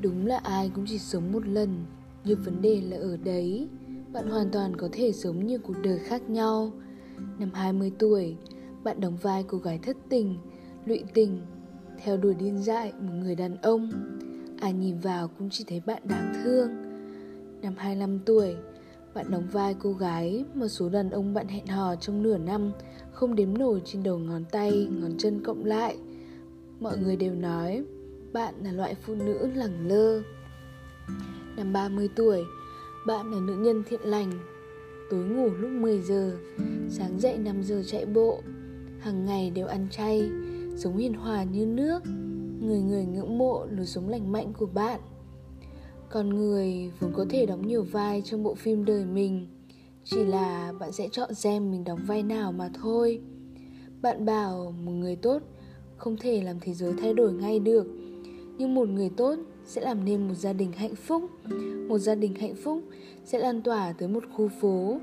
Đúng là ai cũng chỉ sống một lần nhưng vấn đề là ở đấy. Bạn hoàn toàn có thể sống như cuộc đời khác nhau. Năm 20 tuổi bạn đóng vai cô gái thất tình lụy tình. Theo đuổi điên dại một người đàn ông. Ai nhìn vào cũng chỉ thấy bạn đáng thương. Năm 25 tuổi bạn đóng vai cô gái mà số đàn ông bạn hẹn hò trong nửa năm không đếm nổi trên đầu ngón tay, ngón chân cộng lại. Mọi người đều nói bạn là loại phụ nữ lẳng lơ. Năm 30 tuổi, bạn là nữ nhân thiện lành. Tối ngủ lúc 10 giờ, sáng dậy 5 giờ chạy bộ. Hàng ngày đều ăn chay, sống hiền hòa như nước. Người người ngưỡng mộ lối sống lành mạnh của bạn. Con người vốn có thể đóng nhiều vai trong bộ phim đời mình Chỉ là bạn sẽ chọn xem mình đóng vai nào mà thôi Bạn bảo một người tốt không thể làm thế giới thay đổi ngay được. Nhưng một người tốt sẽ làm nên một gia đình hạnh phúc. Một gia đình hạnh phúc sẽ lan tỏa tới một khu phố.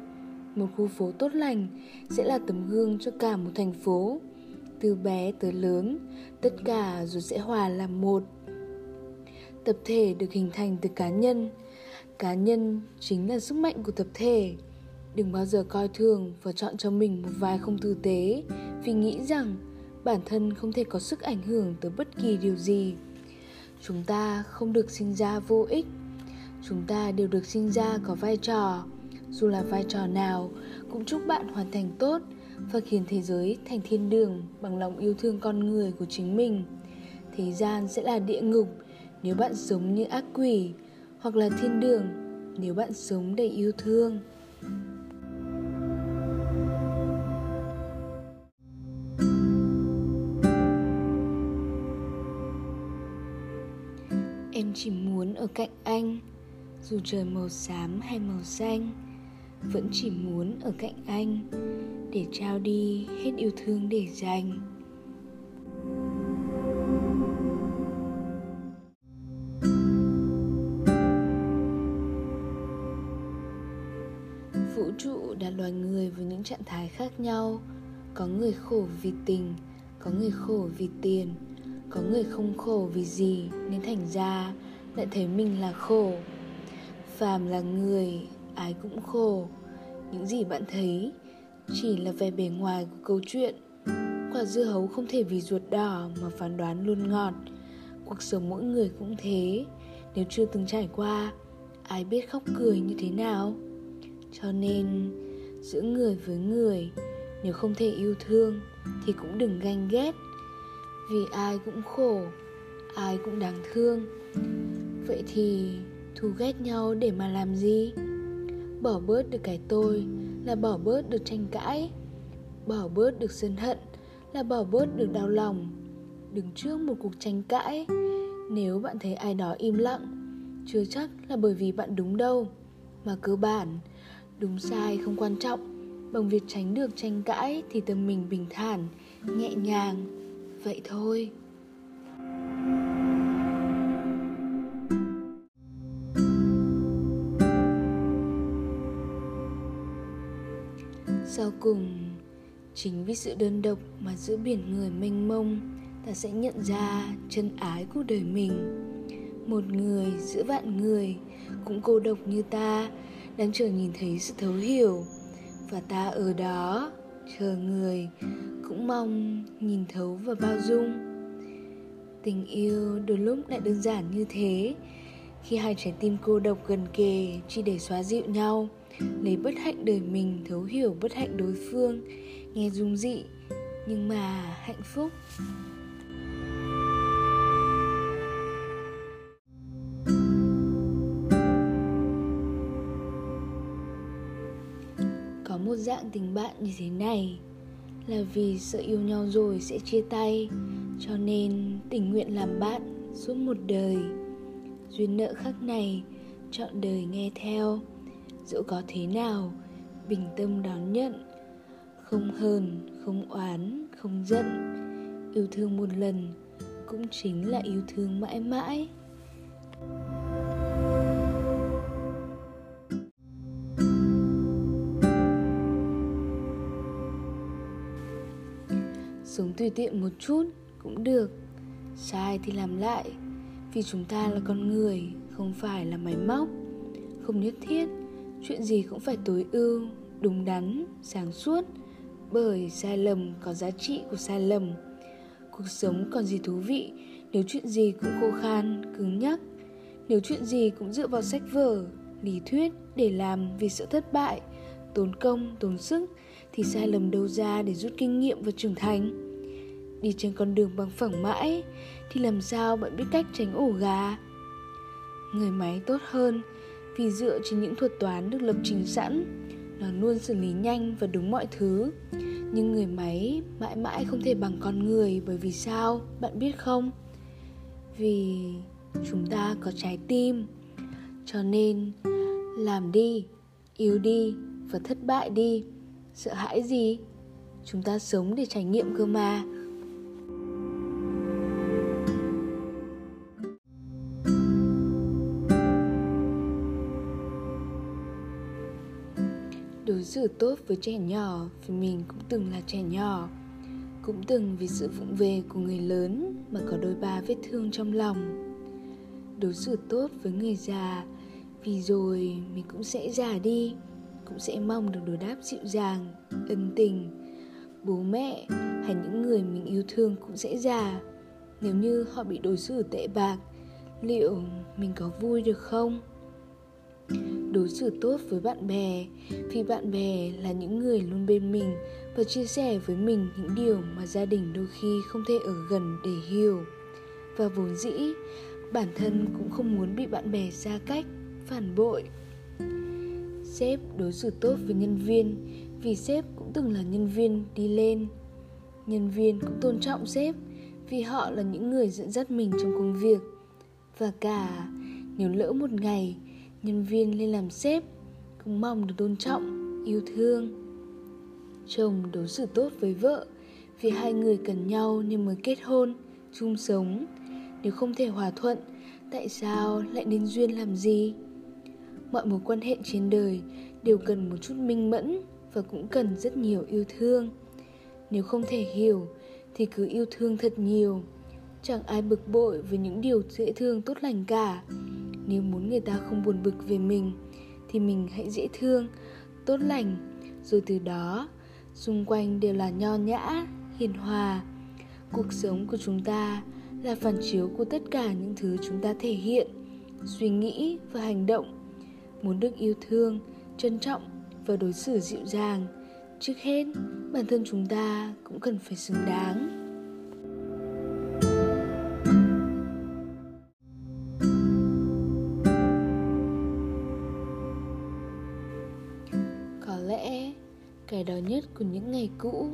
Một khu phố tốt lành sẽ là tấm gương cho cả một thành phố. Từ bé tới lớn, tất cả rồi sẽ hòa làm một. Tập thể được hình thành từ cá nhân. Cá nhân chính là sức mạnh của tập thể. Đừng bao giờ coi thường và chọn cho mình một vài không tử tế vì nghĩ rằng bản thân không thể có sức ảnh hưởng tới bất kỳ điều gì. Chúng ta không được sinh ra vô ích. Chúng ta đều được sinh ra có vai trò. Dù là vai trò nào, cũng chúc bạn hoàn thành tốt, và khiến thế giới thành thiên đường bằng lòng yêu thương con người của chính mình. Thế gian sẽ là địa ngục nếu bạn sống như ác quỷ, hoặc là thiên đường nếu bạn sống đầy yêu thương. Em chỉ muốn ở cạnh anh, dù trời màu xám hay màu xanh, vẫn chỉ muốn ở cạnh anh để trao đi hết yêu thương để dành. Vũ trụ đặt loài người với những trạng thái khác nhau. Có người khổ vì tình, có người khổ vì tiền có người không khổ vì gì nên thành ra lại thấy mình là khổ. Phàm là người, ai cũng khổ. Những gì bạn thấy chỉ là vẻ bề ngoài của câu chuyện. Quả dưa hấu không thể vì ruột đỏ mà phán đoán luôn ngọt. Cuộc sống mỗi người cũng thế. Nếu chưa từng trải qua, ai biết khóc cười như thế nào? Cho nên, giữa người với người, nếu không thể yêu thương thì cũng đừng ganh ghét vì ai cũng khổ, ai cũng đáng thương. Vậy thì thù ghét nhau để mà làm gì? Bỏ bớt được cái tôi là bỏ bớt được tranh cãi. Bỏ bớt được sân hận là bỏ bớt được đau lòng. Đứng trước một cuộc tranh cãi, nếu bạn thấy ai đó im lặng, chưa chắc là bởi vì bạn đúng đâu. Mà cơ bản, đúng sai không quan trọng. Bằng việc tránh được tranh cãi thì tâm mình bình thản, nhẹ nhàng vậy thôi. Sau cùng, chính vì sự đơn độc mà giữa biển người mênh mông, ta sẽ nhận ra chân ái của đời mình. Một người giữa vạn người cũng cô độc như ta, đang chờ nhìn thấy sự thấu hiểu. Và ta ở đó, chờ người cũng mong nhìn thấu và bao dung. Tình yêu đôi lúc lại đơn giản như thế. Khi hai trái tim cô độc gần kề, chỉ để xóa dịu nhau, lấy bất hạnh đời mình, thấu hiểu bất hạnh đối phương, nghe dung dị, nhưng mà hạnh phúc. Có một dạng tình bạn như thế này là vì sợ yêu nhau rồi sẽ chia tay. Cho nên tình nguyện làm bạn suốt một đời. Duyên nợ khắc này, chọn đời nghe theo. Dẫu có thế nào, bình tâm đón nhận. Không hờn, không oán, không giận. Yêu thương một lần cũng chính là yêu thương mãi mãi. Sống tùy tiện một chút cũng được. Sai thì làm lại, vì chúng ta là con người, không phải là máy móc. Không nhất thiết, chuyện gì cũng phải tối ưu, đúng đắn, sáng suốt, bởi sai lầm có giá trị của sai lầm. Cuộc sống còn gì thú vị, nếu chuyện gì cũng khô khan, cứng nhắc, nếu chuyện gì cũng dựa vào sách vở, lý thuyết để làm vì sợ thất bại, tốn công, tốn sức, thì sai lầm đâu ra để rút kinh nghiệm và trưởng thành đi trên con đường bằng phẳng mãi, thì làm sao bạn biết cách tránh ổ gà? Người máy tốt hơn, vì dựa trên những thuật toán được lập trình sẵn, nó luôn xử lý nhanh và đúng mọi thứ. Nhưng người máy mãi mãi không thể bằng con người, bởi vì sao? Bạn biết không? Vì chúng ta có trái tim, cho nên làm đi yêu đi và thất bại đi. Sợ hãi gì? Chúng ta sống để trải nghiệm cơ mà. Đối xử tốt với trẻ nhỏ, vì mình cũng từng là trẻ nhỏ. Cũng từng vì sự vụng về của người lớn mà có đôi ba vết thương trong lòng. Đối xử tốt với người già, vì rồi mình cũng sẽ già đi, cũng sẽ mong được đối đáp dịu dàng, ân tình. Bố mẹ hay những người mình yêu thương cũng sẽ già. Nếu như họ bị đối xử tệ bạc, liệu mình có vui được không? Đối xử tốt với bạn bè, vì bạn bè là những người luôn bên mình và chia sẻ với mình những điều mà gia đình đôi khi không thể ở gần để hiểu. Và vốn dĩ, bản thân cũng không muốn bị bạn bè xa cách, phản bội. Sếp đối xử tốt với nhân viên, vì sếp cũng từng là nhân viên đi lên. Nhân viên cũng tôn trọng sếp, vì họ là những người dẫn dắt mình trong công việc. Và cả, nếu lỡ một ngày nhân viên lên làm sếp, cũng mong được tôn trọng, yêu thương. Chồng đối xử tốt với vợ, vì hai người cần nhau nên mới kết hôn, chung sống. Nếu không thể hòa thuận, tại sao lại nên duyên làm gì? Mọi mối quan hệ trên đời đều cần một chút minh mẫn và cũng cần rất nhiều yêu thương. Nếu không thể hiểu, thì cứ yêu thương thật nhiều. Chẳng ai bực bội với những điều dễ thương tốt lành cả nếu muốn người ta không buồn bực về mình, thì mình hãy dễ thương, tốt lành. Rồi từ đó, xung quanh đều là nho nhã, hiền hòa. Cuộc sống của chúng ta là phản chiếu của tất cả những thứ chúng ta thể hiện, suy nghĩ và hành động. Muốn được yêu thương, trân trọng và đối xử dịu dàng, trước hết, bản thân chúng ta cũng cần phải xứng đáng. Ngày đó nhất của những ngày cũ.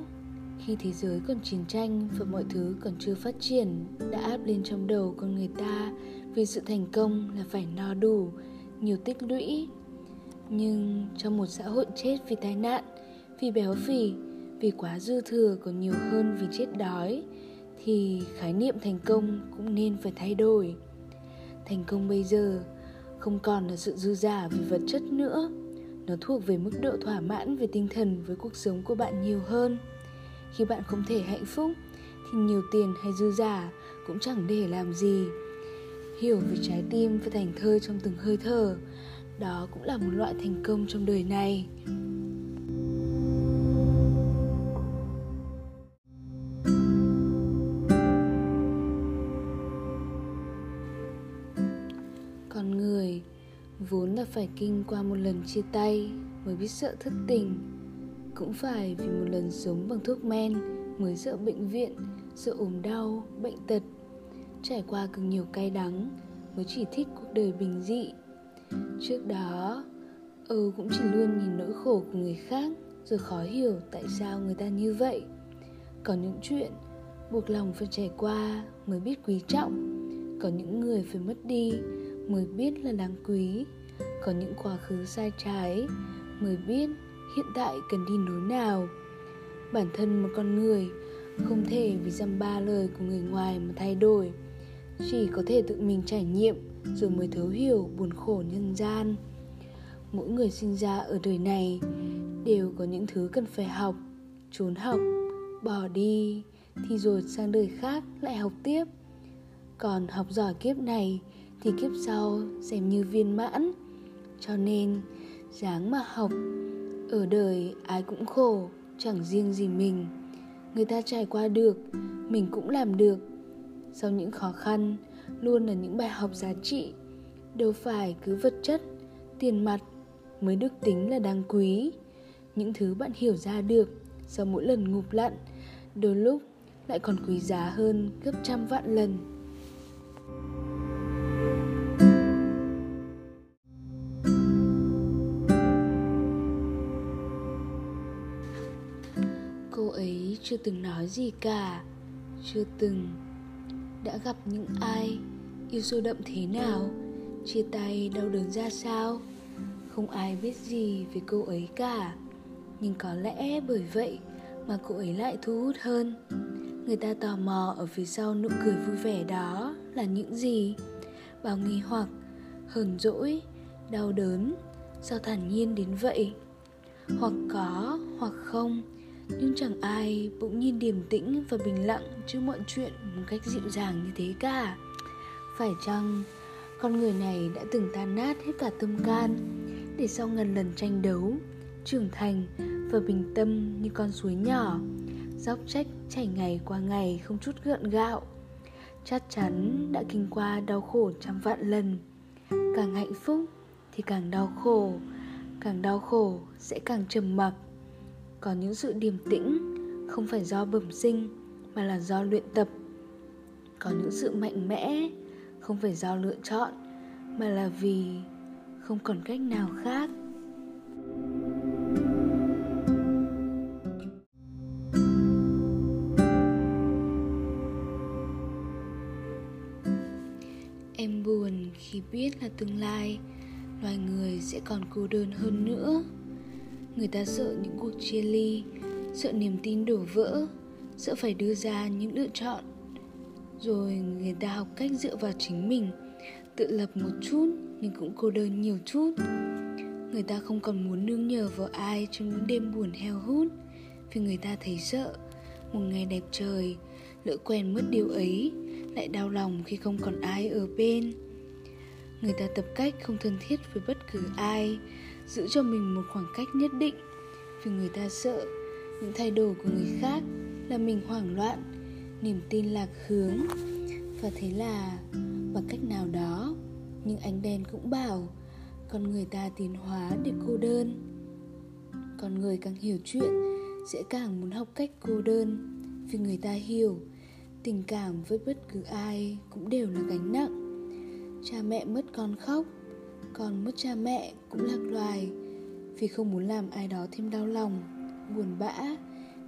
Khi thế giới còn chiến tranh và mọi thứ còn chưa phát triển Đã áp lên trong đầu con người ta Vì sự thành công là phải no đủ, nhiều tích lũy. Nhưng trong một xã hội chết vì tai nạn vì béo phì vì quá dư thừa còn nhiều hơn vì chết đói thì khái niệm thành công cũng nên phải thay đổi. Thành công bây giờ không còn là sự dư giả về vật chất nữa nó thuộc về mức độ thỏa mãn về tinh thần với cuộc sống của bạn nhiều hơn. Khi bạn không thể hạnh phúc, thì nhiều tiền hay dư giả cũng chẳng để làm gì. Hiểu về trái tim và thành thơi trong từng hơi thở, đó cũng là một loại thành công trong đời này. Phải kinh qua một lần chia tay mới biết sợ thất tình. Cũng phải vì một lần sống bằng thuốc men mới sợ bệnh viện, sợ ốm đau, bệnh tật. Trải qua cực nhiều cay đắng mới chỉ thích cuộc đời bình dị. Trước đó ừ cũng chỉ luôn nhìn nỗi khổ của người khác rồi khó hiểu tại sao người ta như vậy. Có những chuyện buộc lòng phải trải qua mới biết quý trọng, có những người phải mất đi mới biết là đáng quý có những quá khứ sai trái, mới biết hiện tại cần đi lối nào. Bản thân một con người, không thể vì dăm ba lời của người ngoài mà thay đổi. Chỉ có thể tự mình trải nghiệm rồi mới thấu hiểu buồn khổ nhân gian. Mỗi người sinh ra ở đời này đều có những thứ cần phải học, trốn học, bỏ đi, thì rồi sang đời khác lại học tiếp. Còn học giỏi kiếp này thì kiếp sau xem như viên mãn cho nên, dáng mà học, ở đời ai cũng khổ, chẳng riêng gì mình. Người ta trải qua được, mình cũng làm được. Sau những khó khăn, luôn là những bài học giá trị. Đâu phải cứ vật chất, tiền mặt mới được tính là đáng quý. Những thứ bạn hiểu ra được sau mỗi lần ngụp lặn, đôi lúc lại còn quý giá hơn gấp trăm vạn lần. Chưa từng nói gì cả, chưa từng đã gặp những ai yêu sâu đậm thế nào. Chia tay đau đớn ra sao? Không ai biết gì về cô ấy cả. Nhưng có lẽ bởi vậy mà cô ấy lại thu hút hơn. Người ta tò mò ở phía sau nụ cười vui vẻ đó là những gì? Bao nghi hoặc, hờn dỗi, đau đớn, sao thản nhiên đến vậy? Hoặc có, hoặc không nhưng chẳng ai bỗng nhiên điềm tĩnh và bình lặng trước mọi chuyện một cách dịu dàng như thế cả. Phải chăng con người này đã từng tan nát hết cả tâm can để sau ngần lần tranh đấu, trưởng thành và bình tâm như con suối nhỏ, dốc trách chảy ngày qua ngày không chút gợn gạo? Chắc chắn đã kinh qua đau khổ trăm vạn lần. Càng hạnh phúc thì càng đau khổ, càng đau khổ sẽ càng trầm mặc có những sự điềm tĩnh, không phải do bẩm sinh, mà là do luyện tập. Có những sự mạnh mẽ, không phải do lựa chọn, mà là vì không còn cách nào khác. Em buồn khi biết là tương lai loài người sẽ còn cô đơn hơn nữa người ta sợ những cuộc chia ly, sợ niềm tin đổ vỡ, sợ phải đưa ra những lựa chọn. Rồi người ta học cách dựa vào chính mình, tự lập một chút nhưng cũng cô đơn nhiều chút. Người ta không còn muốn nương nhờ vào ai trong những đêm buồn heo hút, vì người ta thấy sợ. Một ngày đẹp trời, lỡ quen mất điều ấy, lại đau lòng khi không còn ai ở bên. Người ta tập cách không thân thiết với bất cứ ai giữ cho mình một khoảng cách nhất định. Vì người ta sợ những thay đổi của người khác là mình hoảng loạn, niềm tin lạc hướng. Và thế là bằng cách nào đó nhưng ánh đèn cũng bảo, con người ta tiến hóa để cô đơn. Con người càng hiểu chuyện sẽ càng muốn học cách cô đơn. Vì người ta hiểu, tình cảm với bất cứ ai cũng đều là gánh nặng. Cha mẹ mất con khóc còn mất cha mẹ cũng lạc loài. Vì không muốn làm ai đó thêm đau lòng, buồn bã,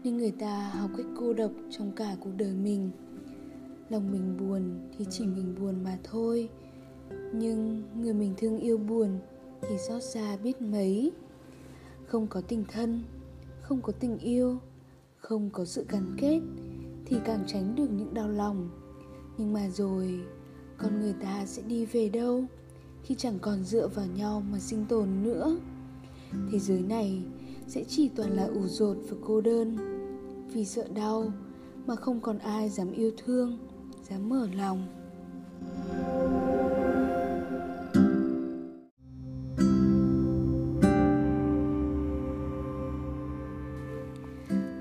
nên người ta học cách cô độc trong cả cuộc đời mình. Lòng mình buồn thì chỉ mình buồn mà thôi, nhưng người mình thương yêu buồn thì thì xót xa biết mấy. Không có tình thân, không có tình yêu, không có sự gắn kết thì càng tránh được những đau lòng. Nhưng mà rồi, con người ta sẽ đi về đâu? Khi chẳng còn dựa vào nhau mà sinh tồn nữa. Thế giới này sẽ chỉ toàn là ủ rột và cô đơn. Vì sợ đau mà không còn ai dám yêu thương, dám mở lòng.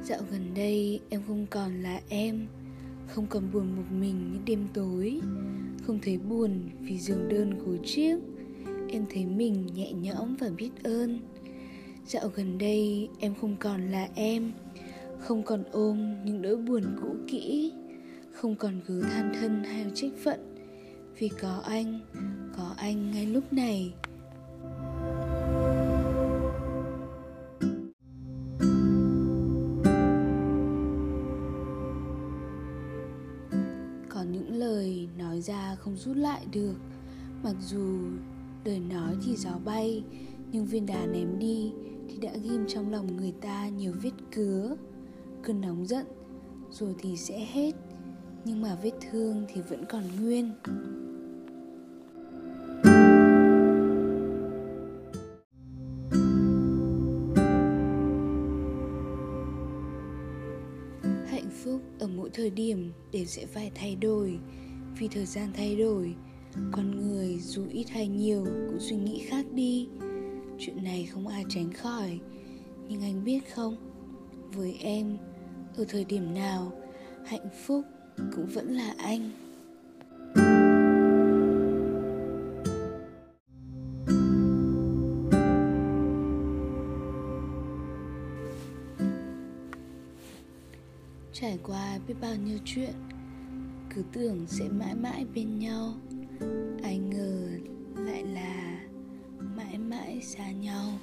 Dạo gần đây em không còn là em, không còn buồn một mình những đêm tối không thấy buồn vì giường đơn gối chiếc. Em thấy mình nhẹ nhõm và biết ơn. Dạo gần đây, em không còn là em. Không còn ôm những nỗi buồn cũ kỹ. Không còn cứ than thân hay trách phận. Vì có anh có anh ngay lúc này. Ra không rút lại được. Mặc dù đời nói thì gió bay, nhưng viên đá ném đi thì đã ghim trong lòng người ta nhiều vết cứa. Cơn nóng giận, rồi thì sẽ hết, nhưng mà vết thương thì vẫn còn nguyên. Hạnh phúc ở mỗi thời điểm đều sẽ phải thay đổi vì thời gian thay đổi. Con người dù ít hay nhiều cũng suy nghĩ khác đi. Chuyện này không ai tránh khỏi. Nhưng anh biết không? Với em, ở thời điểm nào, hạnh phúc cũng vẫn là anh. Trải qua biết bao nhiêu chuyện cứ tưởng sẽ mãi mãi bên nhau. Ai ngờ lại là mãi mãi xa nhau.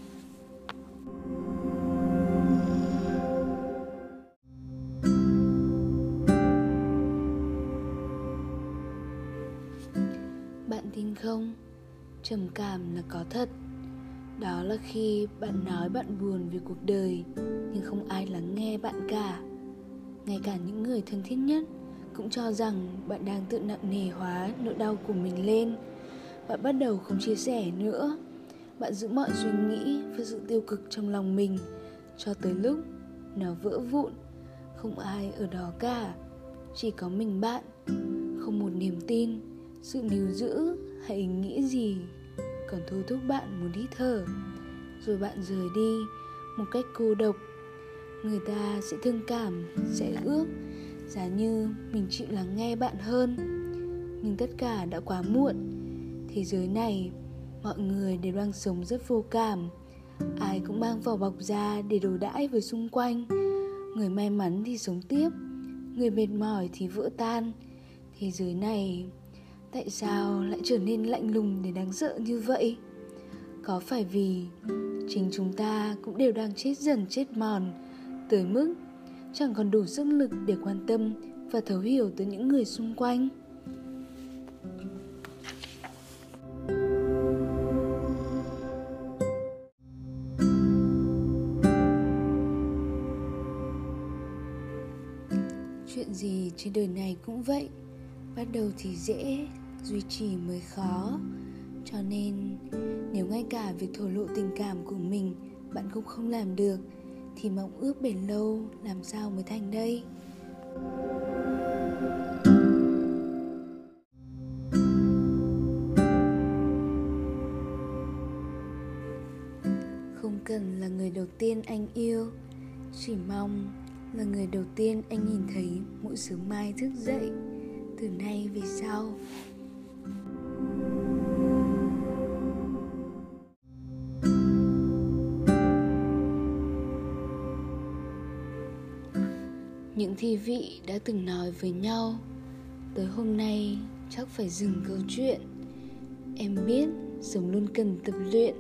Bạn tin không? Trầm cảm là có thật. Đó là khi bạn nói bạn buồn về cuộc đời, nhưng không ai lắng nghe bạn cả. Ngay cả những người thân thiết nhất cũng cho rằng bạn đang tự nặng nề hóa nỗi đau của mình lên. Bạn bắt đầu không chia sẻ nữa. Bạn giữ mọi suy nghĩ và sự tiêu cực trong lòng mình, cho tới lúc nó vỡ vụn. Không ai ở đó cả, chỉ có mình bạn. Không một niềm tin, sự níu giữ hay ý nghĩ gì còn thôi thúc bạn muốn hít thở. Rồi bạn rời đi một cách cô độc. Người ta sẽ thương cảm, sẽ ước giá như mình chịu lắng nghe bạn hơn. Nhưng tất cả đã quá muộn. Thế giới này, mọi người đều đang sống rất vô cảm. Ai cũng mang vỏ bọc ra để đồ đãi với xung quanh. Người may mắn thì sống tiếp, người mệt mỏi thì vỡ tan. Thế giới này, tại sao lại trở nên lạnh lùng để đáng sợ như vậy? Có phải vì chính chúng ta cũng đều đang chết dần chết mòn, tới mức chẳng còn đủ sức lực để quan tâm và thấu hiểu tới những người xung quanh. Chuyện gì trên đời này cũng vậy, bắt đầu thì dễ, duy trì mới khó. Cho nên, nếu ngay cả việc thổ lộ tình cảm của mình bạn cũng không làm được thì mộng ước bền lâu, làm sao mới thành đây? Không cần là người đầu tiên anh yêu, chỉ mong là người đầu tiên anh nhìn thấy mỗi sớm mai thức dậy. Từ nay về sau những thi vị đã từng nói với nhau, tới hôm nay chắc phải dừng câu chuyện. Em biết sống luôn cần tập luyện,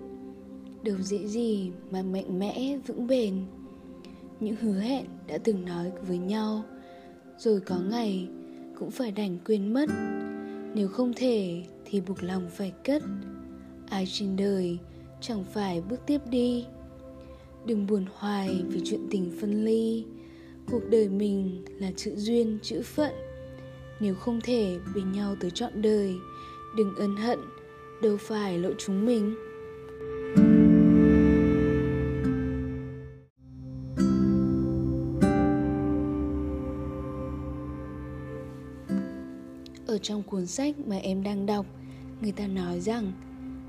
đâu dễ gì mà mạnh mẽ, vững bền. Những hứa hẹn đã từng nói với nhau, rồi có ngày cũng phải đành quên mất. Nếu không thể thì buộc lòng phải cất. Ai trên đời chẳng phải bước tiếp đi. Đừng buồn hoài vì chuyện tình phân ly cuộc đời mình là chữ duyên, chữ phận. Nếu không thể bên nhau tới trọn đời, đừng ân hận, đâu phải lỗi chúng mình. Ở trong cuốn sách mà em đang đọc, người ta nói rằng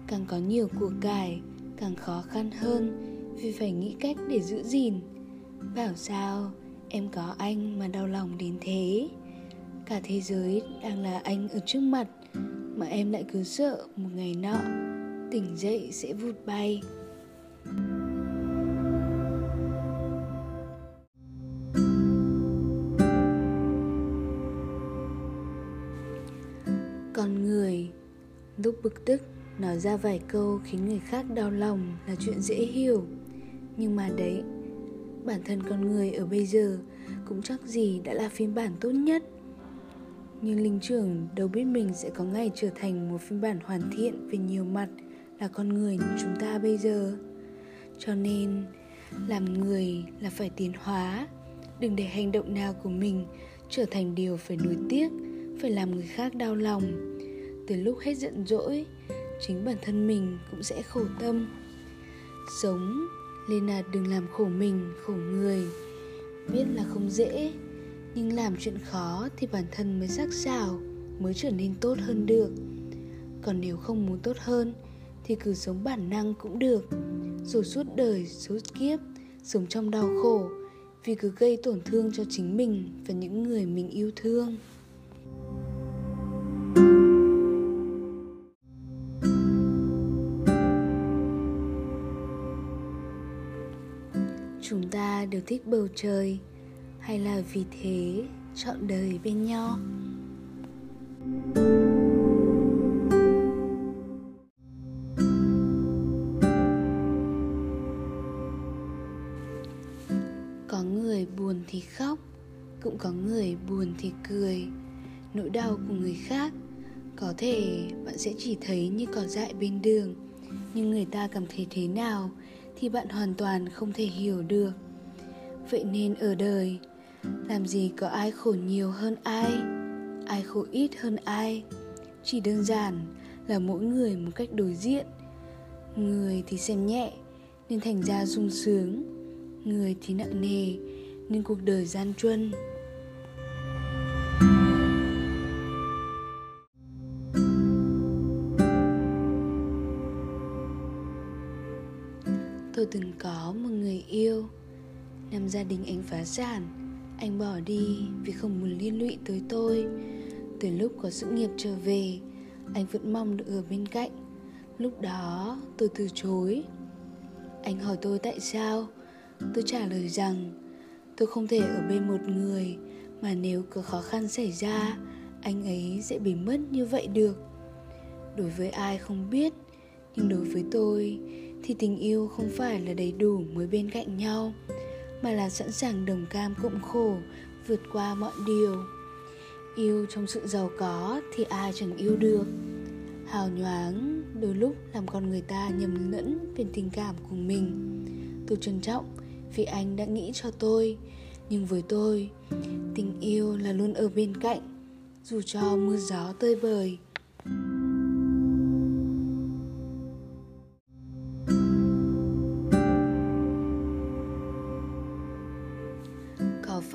càng có nhiều của cải, càng khó khăn hơn vì phải nghĩ cách để giữ gìn. Bảo sao em có anh mà đau lòng đến thế? Cả thế giới đang là anh ở trước mặt, mà em lại cứ sợ một ngày nọ, tỉnh dậy sẽ vụt bay. Con người, lúc bực tức, nói ra vài câu khiến người khác đau lòng là chuyện dễ hiểu. Nhưng mà đấy bản thân con người ở bây giờ cũng chắc gì đã là phiên bản tốt nhất. Nhưng linh trưởng đâu biết mình sẽ có ngày trở thành một phiên bản hoàn thiện về nhiều mặt là con người như chúng ta bây giờ. Cho nên, làm người là phải tiến hóa, đừng để hành động nào của mình trở thành điều phải nuối tiếc, phải làm người khác đau lòng. Từ lúc hết giận dỗi, chính bản thân mình cũng sẽ khổ tâm. Sống Lena đừng làm khổ mình, khổ người. Biết là không dễ, nhưng làm chuyện khó thì bản thân mới sắc sảo, mới trở nên tốt hơn được. Còn nếu không muốn tốt hơn, thì cứ sống bản năng cũng được. Rồi suốt đời, suốt kiếp, sống trong đau khổ, vì cứ gây tổn thương cho chính mình và những người mình yêu thương. Ta đều thích bầu trời, hay là vì thế chọn đời bên nhau? Có người buồn thì khóc, cũng có người buồn thì cười. Nỗi đau của người khác, có thể bạn sẽ chỉ thấy như cỏ dại bên đường. Nhưng người ta cảm thấy thế nào thì bạn hoàn toàn không thể hiểu được vậy nên ở đời, làm gì có ai khổ nhiều hơn ai ai khổ ít hơn ai. Chỉ đơn giản là mỗi người một cách đối diện. Người thì xem nhẹ, nên thành ra sung sướng. Người thì nặng nề, nên cuộc đời gian truân. Tôi từng có một người yêu năm gia đình anh phá sản. Anh bỏ đi vì không muốn liên lụy tới tôi. Từ lúc có sự nghiệp trở về, anh vẫn mong được ở bên cạnh. Lúc đó, tôi từ chối. Anh hỏi tôi tại sao? Tôi trả lời rằng, tôi không thể ở bên một người, mà nếu có khó khăn xảy ra, anh ấy sẽ bị mất như vậy được. Đối với ai không biết, nhưng đối với tôi, thì tình yêu không phải là đầy đủ mới bên cạnh nhau mà là sẵn sàng đồng cam cộng khổ, vượt qua mọi điều. Yêu trong sự giàu có thì ai chẳng yêu được. Hào nhoáng, đôi lúc làm con người ta nhầm lẫn về tình cảm của mình. Tôi trân trọng vì anh đã nghĩ cho tôi, nhưng với tôi, tình yêu là luôn ở bên cạnh, dù cho mưa gió tơi bời.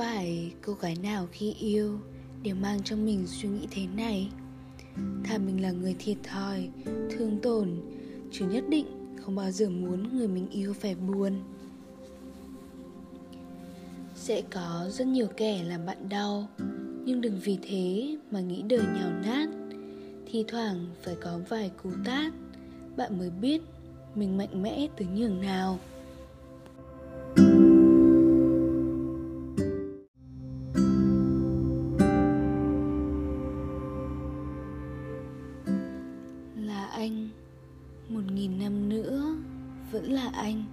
Phải cô gái nào khi yêu đều mang trong mình suy nghĩ thế này? Thà mình là người thiệt thòi, thương tổn, chứ nhất định không bao giờ muốn người mình yêu phải buồn. Sẽ có rất nhiều kẻ làm bạn đau, nhưng đừng vì thế mà nghĩ đời nhào nát. Thi thoảng phải có vài cú tát, bạn mới biết mình mạnh mẽ tới nhường nào. Là anh.